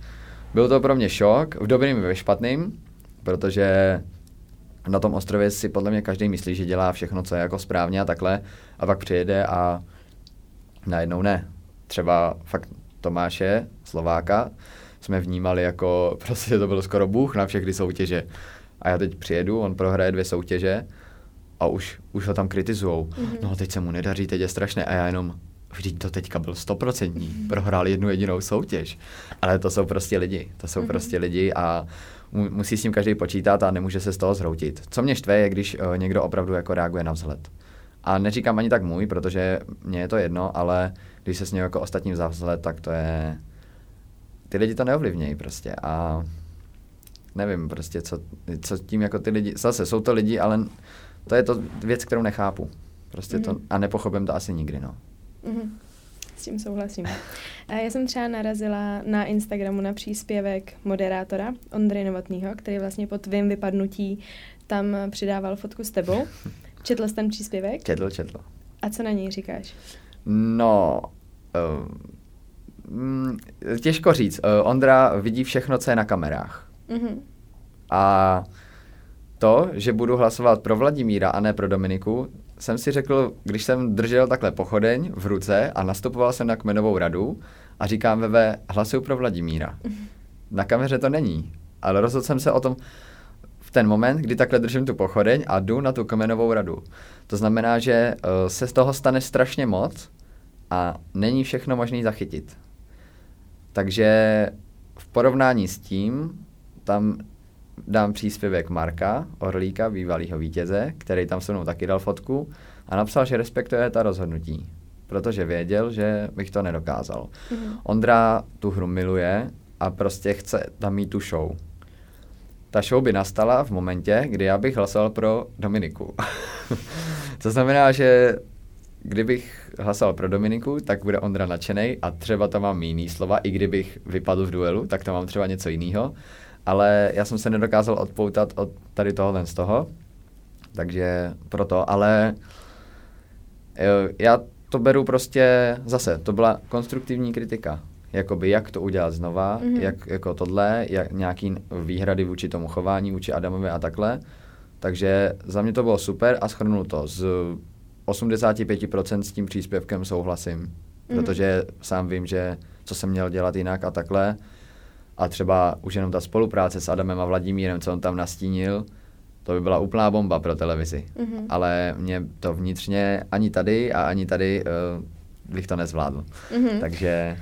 byl to pro mě šok, v dobrým i ve špatným, protože na tom ostrově si podle mě každý myslí, že dělá všechno, co je jako správně a takhle, a pak přijede a najednou ne. Třeba fakt Tomáše, Slováka, jsme vnímali jako, prostě to byl skoro bůh na všechny soutěže. A já teď přijedu, on prohraje dvě soutěže a už, už ho tam kritizujou. Mm-hmm. No teď se mu nedaří, teď je strašné. A já jenom, vždyť to teďka byl stoprocentní, mm-hmm. prohrál jednu jedinou soutěž. Ale to jsou prostě lidi, to jsou mm-hmm. prostě lidi a musí s tím každý počítat a nemůže se z toho zhroutit. Co mě štve je, když uh, někdo opravdu jako reaguje na vzhled. A neříkám ani tak můj, protože mně je to jedno, ale když se s ním jako ostatním za vzhled, tak to je... Ty lidi to neovlivnějí prostě a nevím prostě, co, co tím jako ty lidi... Zase jsou to lidi, ale to je to věc, kterou nechápu. Prostě mm-hmm. to, mhm. a nepochopím to asi nikdy, no. Mm-hmm. S tím souhlasím. A já jsem třeba narazila na Instagramu na příspěvek moderátora Ondry Novotného, který vlastně po tvém vypadnutí tam přidával fotku s tebou. Četl jsi ten příspěvek? Četl, četl. A co na něj říkáš? No, uh, těžko říct. Uh, Ondra vidí všechno, co je na kamerách. Mm-hmm. A to, že budu hlasovat pro Vladimíra a ne pro Dominiku, jsem si řekl, když jsem držel takhle pochodeň v ruce a nastupoval jsem na kmenovou radu a říkám Veve, hlasuju pro Vladimíra. Na kameře to není, ale rozhodl jsem se o tom v ten moment, kdy takhle držím tu pochodeň a jdu na tu kmenovou radu. To znamená, že uh, se z toho stane strašně moc a není všechno možné zachytit. Takže v porovnání s tím, tam dám příspěvek Marka Orlíka, bývalého vítěze, který tam se mnou taky dal fotku a napsal, že respektuje ta rozhodnutí, protože věděl, že bych to nedokázal. Mm-hmm. Ondra tu hru miluje a prostě chce tam mít tu show. Ta show by nastala v momentě, kdy já bych hlasoval pro Dominiku. to znamená, že kdybych hlasoval pro Dominiku, tak bude Ondra nadšený a třeba tam mám jiný slova, i kdybych vypadl v duelu, tak tam mám třeba něco jiného ale já jsem se nedokázal odpoutat od tady tohohle z toho, takže proto, ale já to beru prostě zase, to byla konstruktivní kritika, jakoby jak to udělat znova, mm-hmm. jak jako tohle, jak nějaký výhrady vůči tomu chování, vůči Adamovi a takhle, takže za mě to bylo super a schrnul to. Z 85% s tím příspěvkem souhlasím, mm-hmm. protože sám vím, že co jsem měl dělat jinak a takhle, a třeba už jenom ta spolupráce s Adamem a Vladimírem, co on tam nastínil, to by byla úplná bomba pro televizi. Mm-hmm. Ale mě to vnitřně ani tady a ani tady uh, bych to nezvládl. Mm-hmm. Takže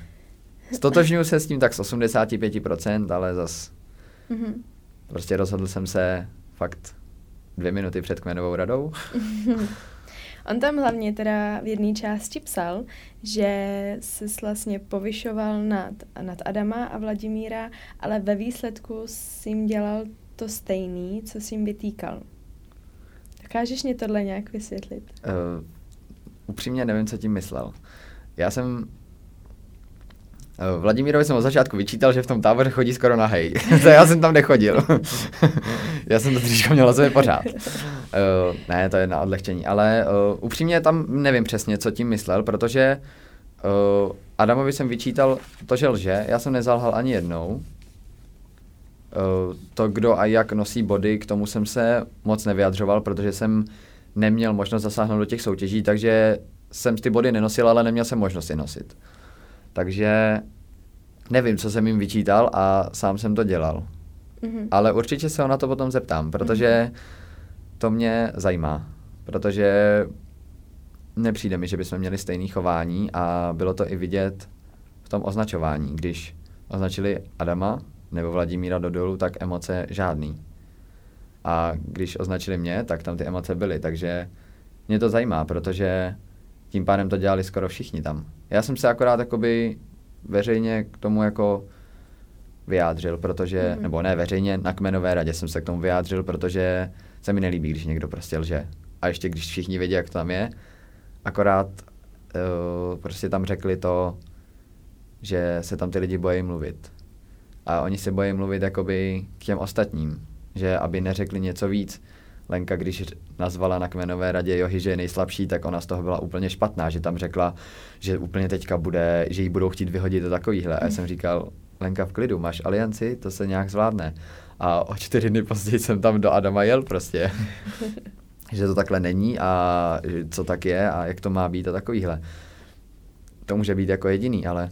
stotožňuji se s tím tak z 85%, ale zas mm-hmm. prostě rozhodl jsem se fakt dvě minuty před kmenovou radou. On tam hlavně teda v jedné části psal, že se vlastně povyšoval nad, nad Adama a Vladimíra, ale ve výsledku si jim dělal to stejný, co si jim vytýkal. Dokážeš mě tohle nějak vysvětlit? Uh, upřímně nevím, co tím myslel. Já jsem Vladimírovi jsem od začátku vyčítal, že v tom táboře chodí skoro na hej. já jsem tam nechodil. já jsem to trošku měl na pořád. Uh, ne, to je na odlehčení. Ale uh, upřímně tam nevím přesně, co tím myslel, protože uh, Adamovi jsem vyčítal to, že lže. Já jsem nezalhal ani jednou. Uh, to, kdo a jak nosí body, k tomu jsem se moc nevyjadřoval, protože jsem neměl možnost zasáhnout do těch soutěží, takže jsem ty body nenosil, ale neměl jsem možnost je nosit. Takže nevím, co jsem jim vyčítal a sám jsem to dělal. Mm-hmm. Ale určitě se ho na to potom zeptám, protože mm-hmm. To mě zajímá. Protože nepřijde mi, že bychom měli stejné chování a bylo to i vidět v tom označování. Když označili Adama nebo Vladimíra do dolu, tak emoce žádný. A když označili mě, tak tam ty emoce byly, takže mě to zajímá, protože tím pádem to dělali skoro všichni tam. Já jsem se akorát jakoby veřejně k tomu jako vyjádřil, protože, mm-hmm. nebo ne veřejně, na kmenové radě jsem se k tomu vyjádřil, protože se mi nelíbí, když někdo prostě lže. A ještě když všichni vědí, jak to tam je, akorát uh, prostě tam řekli to, že se tam ty lidi bojí mluvit. A oni se bojí mluvit jakoby k těm ostatním, že aby neřekli něco víc. Lenka, když nazvala na kmenové radě Johy, že je nejslabší, tak ona z toho byla úplně špatná, že tam řekla, že úplně teďka bude, že jí budou chtít vyhodit do takovýhle. A já jsem říkal, Lenka v klidu, máš alianci, to se nějak zvládne. A o čtyři dny později jsem tam do Adama jel prostě. že to takhle není a co tak je a jak to má být a takovýhle. To může být jako jediný, ale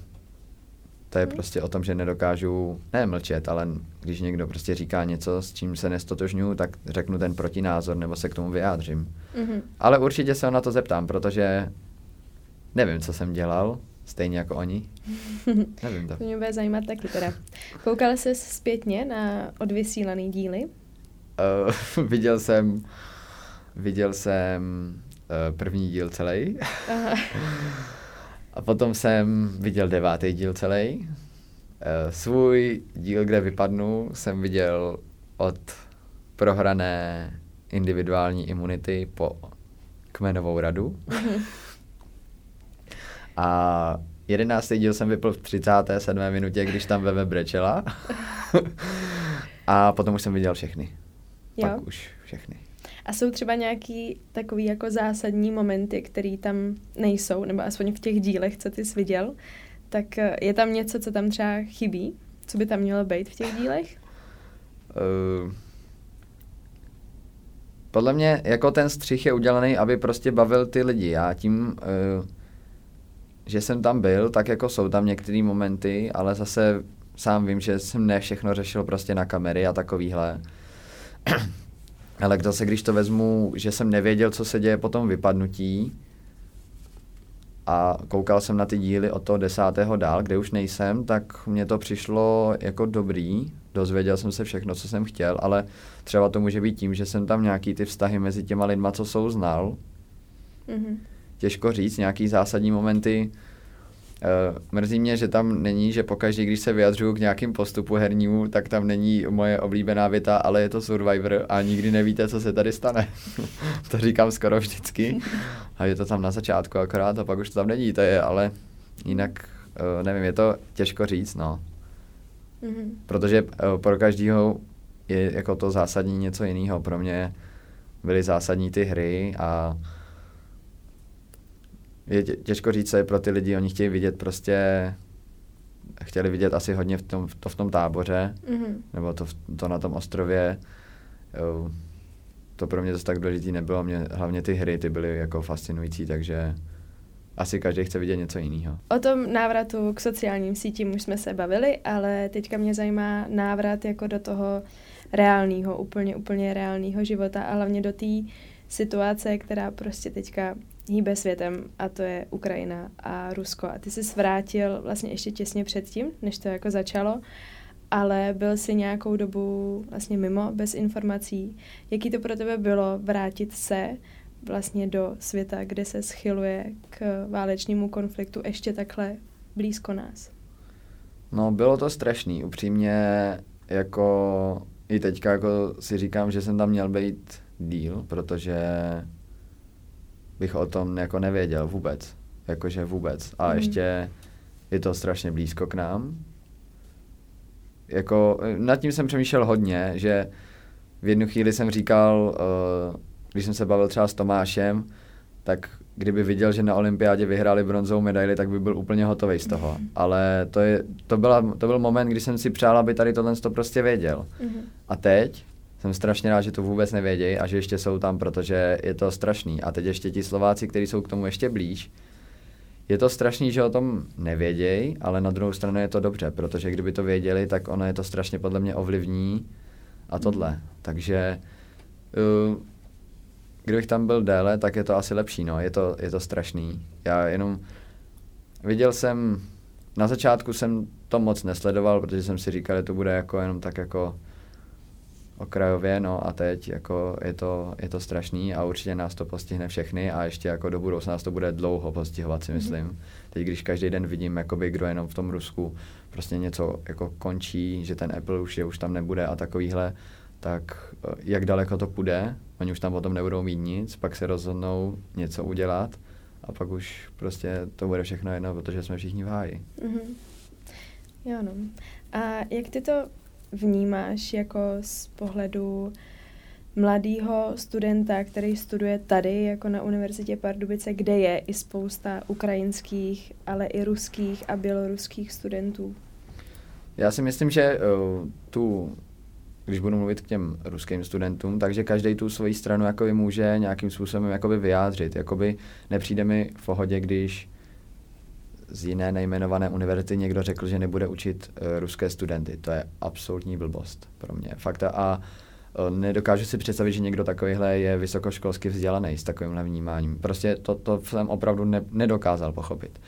to je hmm. prostě o tom, že nedokážu ne mlčet, ale když někdo prostě říká něco, s čím se nestotožňuju, tak řeknu ten protinázor nebo se k tomu vyjádřím. Mm-hmm. Ale určitě se na to zeptám, protože nevím, co jsem dělal, stejně jako oni. nevím to. To mě bude zajímat taky teda. Koukal jsi zpětně na odvysílaný díly? Uh, viděl jsem viděl jsem uh, první díl celý. A potom jsem viděl devátý díl celý. Uh, svůj díl, kde vypadnu, jsem viděl od prohrané individuální imunity po kmenovou radu. A jedenáctý díl jsem vypl v 37. minutě, když tam Veve brečela. a potom už jsem viděl všechny. Jo. Pak už všechny. A jsou třeba nějaký takový jako zásadní momenty, které tam nejsou, nebo aspoň v těch dílech, co ty jsi viděl, tak eh, je tam něco, co tam třeba chybí? Co by tam mělo být v těch dílech? Uh, podle mě jako ten střih je udělaný, aby prostě bavil ty lidi. Já tím, uh, že jsem tam byl, tak jako jsou tam některé momenty, ale zase sám vím, že jsem ne všechno řešil prostě na kamery a takovýhle. Ale zase, když to vezmu, že jsem nevěděl, co se děje po tom vypadnutí a koukal jsem na ty díly od toho desátého dál, kde už nejsem, tak mně to přišlo jako dobrý, dozvěděl jsem se všechno, co jsem chtěl, ale třeba to může být tím, že jsem tam nějaký ty vztahy mezi těma lidma, co jsou znal. Mm-hmm. Těžko říct, nějaký zásadní momenty, Uh, mrzí mě, že tam není, že pokaždé, když se vyjadřuju k nějakým postupu hernímu, tak tam není moje oblíbená věta, ale je to Survivor a nikdy nevíte, co se tady stane. to říkám skoro vždycky. A je to tam na začátku akorát a pak už to tam není. To je, ale jinak, uh, nevím, je to těžko říct, no. Mm-hmm. Protože uh, pro každého je jako to zásadní něco jiného. Pro mě byly zásadní ty hry a je těžko říct, co je pro ty lidi, oni chtějí vidět prostě, chtěli vidět asi hodně v tom, to v tom táboře, mm-hmm. nebo to, to na tom ostrově. Jo, to pro mě zase tak důležitý nebylo, mě hlavně ty hry, ty byly jako fascinující, takže asi každý chce vidět něco jiného. O tom návratu k sociálním sítím už jsme se bavili, ale teďka mě zajímá návrat jako do toho reálného, úplně, úplně reálného života a hlavně do té situace, která prostě teďka hýbe světem a to je Ukrajina a Rusko. A ty jsi svrátil vlastně ještě těsně předtím, než to jako začalo, ale byl si nějakou dobu vlastně mimo, bez informací. Jaký to pro tebe bylo vrátit se vlastně do světa, kde se schyluje k válečnému konfliktu ještě takhle blízko nás? No, bylo to strašný. Upřímně, jako i teďka jako si říkám, že jsem tam měl být díl, protože bych o tom jako nevěděl vůbec. Jakože vůbec. A mm. ještě je to strašně blízko k nám. Jako, nad tím jsem přemýšlel hodně, že v jednu chvíli jsem říkal, uh, když jsem se bavil třeba s Tomášem, tak kdyby viděl, že na olympiádě vyhráli bronzovou medaili, tak by byl úplně hotový z toho. Mm. Ale to, je, to, byla, to byl moment, kdy jsem si přál, aby tady tohle to prostě věděl. Mm. A teď jsem strašně rád, že to vůbec nevědějí a že ještě jsou tam, protože je to strašný. A teď ještě ti Slováci, kteří jsou k tomu ještě blíž, je to strašný, že o tom nevědějí, ale na druhou stranu je to dobře, protože kdyby to věděli, tak ono je to strašně podle mě ovlivní a tohle. Takže uh, kdybych tam byl déle, tak je to asi lepší, no, je to, je to strašný. Já jenom viděl jsem, na začátku jsem to moc nesledoval, protože jsem si říkal, že to bude jako jenom tak jako okrajově, no a teď jako je to, je to strašný a určitě nás to postihne všechny a ještě jako do budoucna nás to bude dlouho postihovat, si mhm. myslím. Mm-hmm. Teď, když každý den vidím, jakoby, kdo jenom v tom Rusku prostě něco jako končí, že ten Apple už je, už tam nebude a takovýhle, tak eh, jak daleko to půjde, oni už tam potom nebudou mít nic, pak se rozhodnou něco udělat a pak už prostě to bude všechno jedno, protože jsme všichni v háji. Mm-hmm. Jo no. A jak ty to vnímáš jako z pohledu mladého studenta, který studuje tady, jako na Univerzitě Pardubice, kde je i spousta ukrajinských, ale i ruských a běloruských studentů? Já si myslím, že uh, tu, když budu mluvit k těm ruským studentům, takže každý tu svoji stranu jakoby může nějakým způsobem jakoby vyjádřit. Jakoby nepřijde mi v pohodě, když z jiné nejmenované univerzity někdo řekl, že nebude učit uh, ruské studenty. To je absolutní blbost pro mě. Fakt a uh, nedokážu si představit, že někdo takovýhle je vysokoškolsky vzdělaný s takovýmhle vnímáním. Prostě to, to jsem opravdu ne, nedokázal pochopit.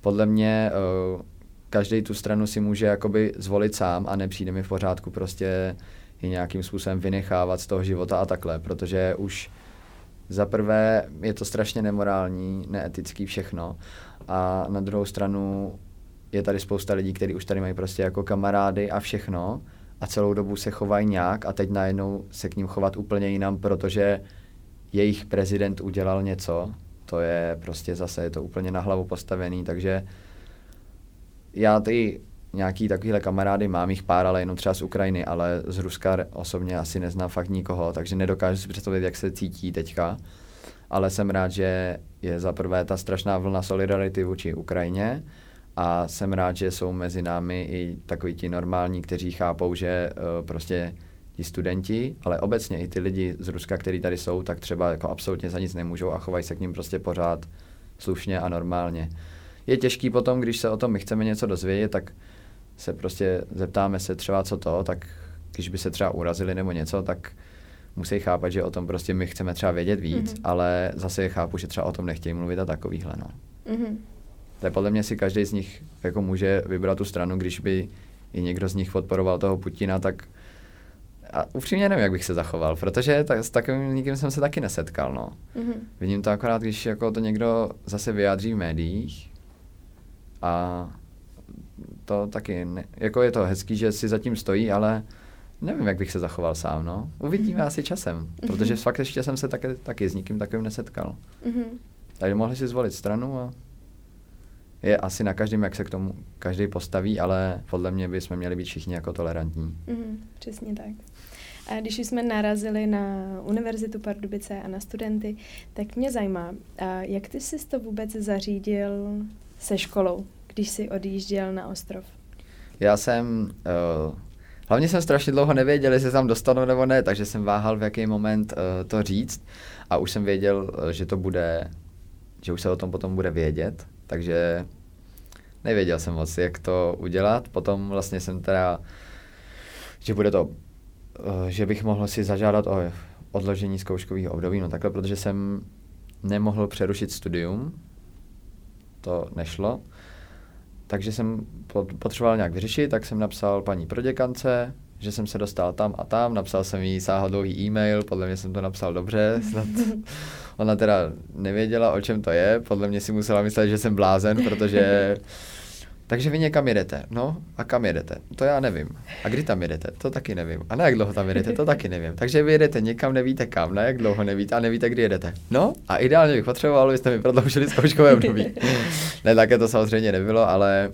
Podle mě uh, každý tu stranu si může jakoby zvolit sám a nepřijde mi v pořádku prostě je nějakým způsobem vynechávat z toho života a takhle, protože už za prvé je to strašně nemorální, neetický všechno a na druhou stranu je tady spousta lidí, kteří už tady mají prostě jako kamarády a všechno a celou dobu se chovají nějak a teď najednou se k ním chovat úplně jinam, protože jejich prezident udělal něco, to je prostě zase je to úplně na hlavu postavený, takže já ty nějaký takovýhle kamarády mám jich pár, ale jenom třeba z Ukrajiny, ale z Ruska osobně asi neznám fakt nikoho, takže nedokážu si představit, jak se cítí teďka ale jsem rád, že je za prvé ta strašná vlna solidarity vůči Ukrajině a jsem rád, že jsou mezi námi i takoví ti normální, kteří chápou, že uh, prostě ti studenti, ale obecně i ty lidi z Ruska, kteří tady jsou, tak třeba jako absolutně za nic nemůžou a chovají se k ním prostě pořád slušně a normálně. Je těžký potom, když se o tom my chceme něco dozvědět, tak se prostě zeptáme se třeba co to, tak když by se třeba urazili nebo něco, tak musí chápat, že o tom prostě my chceme třeba vědět víc, mm-hmm. ale zase chápu, že třeba o tom nechtějí mluvit a takovýhle, no. Mm-hmm. To je podle mě si každý z nich jako může vybrat tu stranu, když by i někdo z nich podporoval toho Putina, tak a upřímně nevím, jak bych se zachoval, protože tak, s takovým nikým jsem se taky nesetkal, no. Mm-hmm. Vidím to akorát, když jako to někdo zase vyjádří v médiích a to taky, ne, jako je to hezký, že si zatím stojí, ale Nevím, jak bych se zachoval sám, no. Uvidíme mm-hmm. asi časem, mm-hmm. protože fakt ještě jsem se taky, taky s nikým takovým nesetkal. Mm-hmm. Takže mohli si zvolit stranu a je asi na každém, jak se k tomu každý postaví, ale podle mě bychom měli být všichni jako tolerantní. Mm-hmm, přesně tak. A když jsme narazili na Univerzitu Pardubice a na studenty, tak mě zajímá, jak ty jsi to vůbec zařídil se školou, když jsi odjížděl na ostrov? Já jsem uh, Hlavně jsem strašně dlouho nevěděl, jestli se tam dostanu nebo ne, takže jsem váhal, v jaký moment uh, to říct. A už jsem věděl, uh, že to bude, že už se o tom potom bude vědět, takže nevěděl jsem moc, jak to udělat. Potom vlastně jsem teda, že bude to, uh, že bych mohl si zažádat o odložení zkouškového období, no takhle, protože jsem nemohl přerušit studium, to nešlo, takže jsem potřeboval nějak vyřešit, tak jsem napsal paní proděkance, že jsem se dostal tam a tam, napsal jsem jí sáhodlouhý e-mail, podle mě jsem to napsal dobře, snad ona teda nevěděla, o čem to je, podle mě si musela myslet, že jsem blázen, protože takže vy někam jedete. No a kam jedete? To já nevím. A kdy tam jedete? To taky nevím. A na jak dlouho tam jedete? To taky nevím. Takže vy jedete někam, nevíte kam, na jak dlouho nevíte a nevíte, kdy jedete. No a ideálně bych potřeboval, abyste mi prodloužili zkouškové období. ne, také to samozřejmě nebylo, ale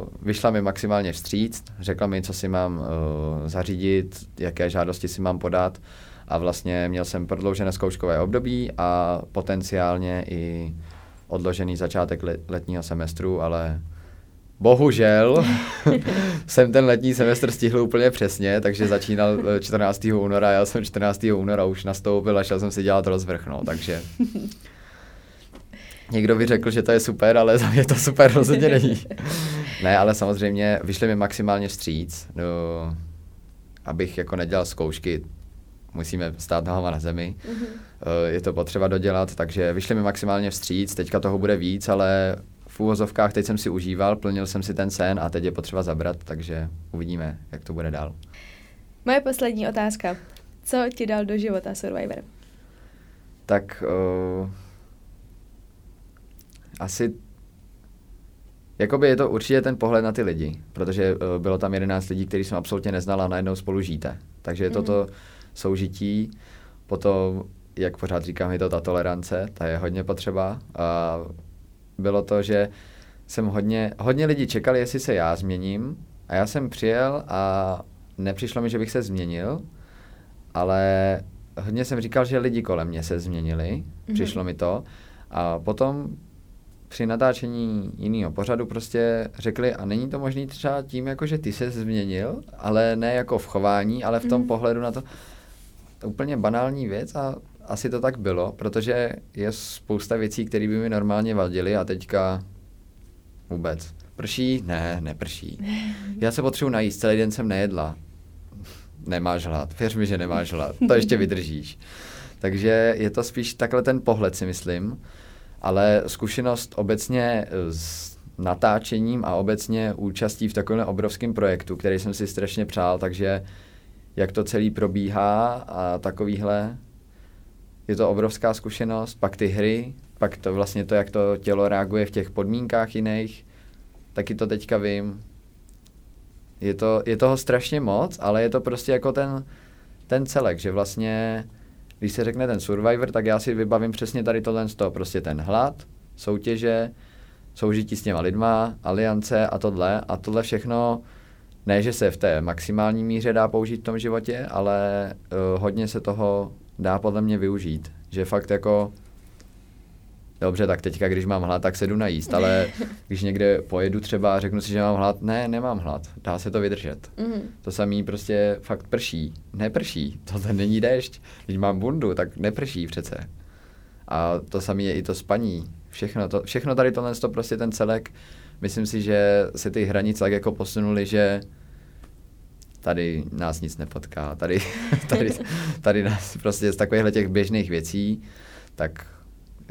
Uh, vyšla mi maximálně vstříc, řekla mi, co si mám uh, zařídit, jaké žádosti si mám podat a vlastně měl jsem prodloužené zkouškové období a potenciálně i odložený začátek letního semestru, ale bohužel jsem ten letní semestr stihl úplně přesně, takže začínal 14. Eh, února, já jsem 14. února už nastoupil a šel jsem si dělat rozvrh, no, takže Někdo by řekl, že to je super, ale za mě to super rozhodně není. ne, ale samozřejmě vyšli mi maximálně vstříc, no, abych jako nedělal zkoušky musíme stát nohama na zemi. Mm-hmm. Je to potřeba dodělat, takže vyšli mi maximálně vstříc, teďka toho bude víc, ale v úvozovkách teď jsem si užíval, plnil jsem si ten sen a teď je potřeba zabrat, takže uvidíme, jak to bude dál. Moje poslední otázka. Co ti dal do života Survivor? Tak uh, asi Jakoby je to určitě ten pohled na ty lidi, protože uh, bylo tam 11 lidí, který jsem absolutně neznal a najednou spolu žijete. Takže mm. toto soužití, potom, jak pořád říkám, je to ta tolerance, ta je hodně potřeba. A bylo to, že jsem hodně, hodně lidí čekali, jestli se já změním a já jsem přijel a nepřišlo mi, že bych se změnil, ale hodně jsem říkal, že lidi kolem mě se změnili, mm-hmm. přišlo mi to a potom při natáčení jiného pořadu prostě řekli, a není to možný třeba tím, jako že ty se změnil, ale ne jako v chování, ale v tom mm. pohledu na to úplně banální věc a asi to tak bylo, protože je spousta věcí, které by mi normálně vadily a teďka vůbec. Prší? Ne, neprší. Já se potřebuji najíst, celý den jsem nejedla. Nemáš hlad, věř mi, že nemáš hlad, to ještě vydržíš. Takže je to spíš takhle ten pohled, si myslím ale zkušenost obecně s natáčením a obecně účastí v takovém obrovském projektu, který jsem si strašně přál, takže jak to celý probíhá a takovýhle, je to obrovská zkušenost, pak ty hry, pak to vlastně to, jak to tělo reaguje v těch podmínkách jiných, taky to teďka vím. Je, to, je toho strašně moc, ale je to prostě jako ten, ten celek, že vlastně když se řekne ten Survivor, tak já si vybavím přesně tady tohle z toho, prostě ten hlad, soutěže, soužití s těma lidma, aliance a tohle. A tohle všechno, ne, že se v té maximální míře dá použít v tom životě, ale uh, hodně se toho dá podle mě využít. Že fakt jako dobře, tak teďka, když mám hlad, tak se jdu najíst, ale když někde pojedu třeba a řeknu si, že mám hlad, ne, nemám hlad, dá se to vydržet. Mm-hmm. To samý prostě fakt prší, neprší, tohle není déšť, když mám bundu, tak neprší přece. A to samé je i to spaní, všechno, to, všechno tady tohle, to prostě ten celek, myslím si, že se ty hranice tak jako posunuly, že tady nás nic nepotká, tady, tady, tady nás prostě z takovýchhle těch běžných věcí, tak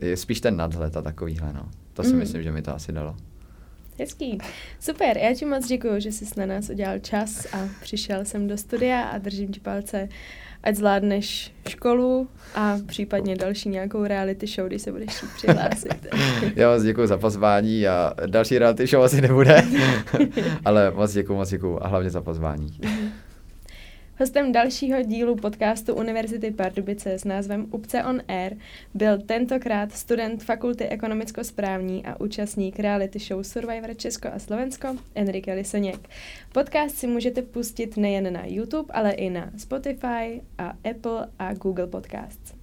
je spíš ten nadhled a takovýhle, no. To si mm. myslím, že mi to asi dalo. Hezký. Super, já ti moc děkuji, že jsi na nás udělal čas a přišel jsem do studia a držím ti palce, ať zvládneš školu a případně další nějakou reality show, když se budeš přihlásit. já moc děkuji za pozvání a další reality show asi nebude, ale moc děkuji, moc děkuji a hlavně za pozvání. Hostem dalšího dílu podcastu Univerzity Pardubice s názvem Upce on Air byl tentokrát student Fakulty ekonomicko-správní a účastník reality show Survivor Česko a Slovensko Enrique Lisoněk. Podcast si můžete pustit nejen na YouTube, ale i na Spotify a Apple a Google Podcasts.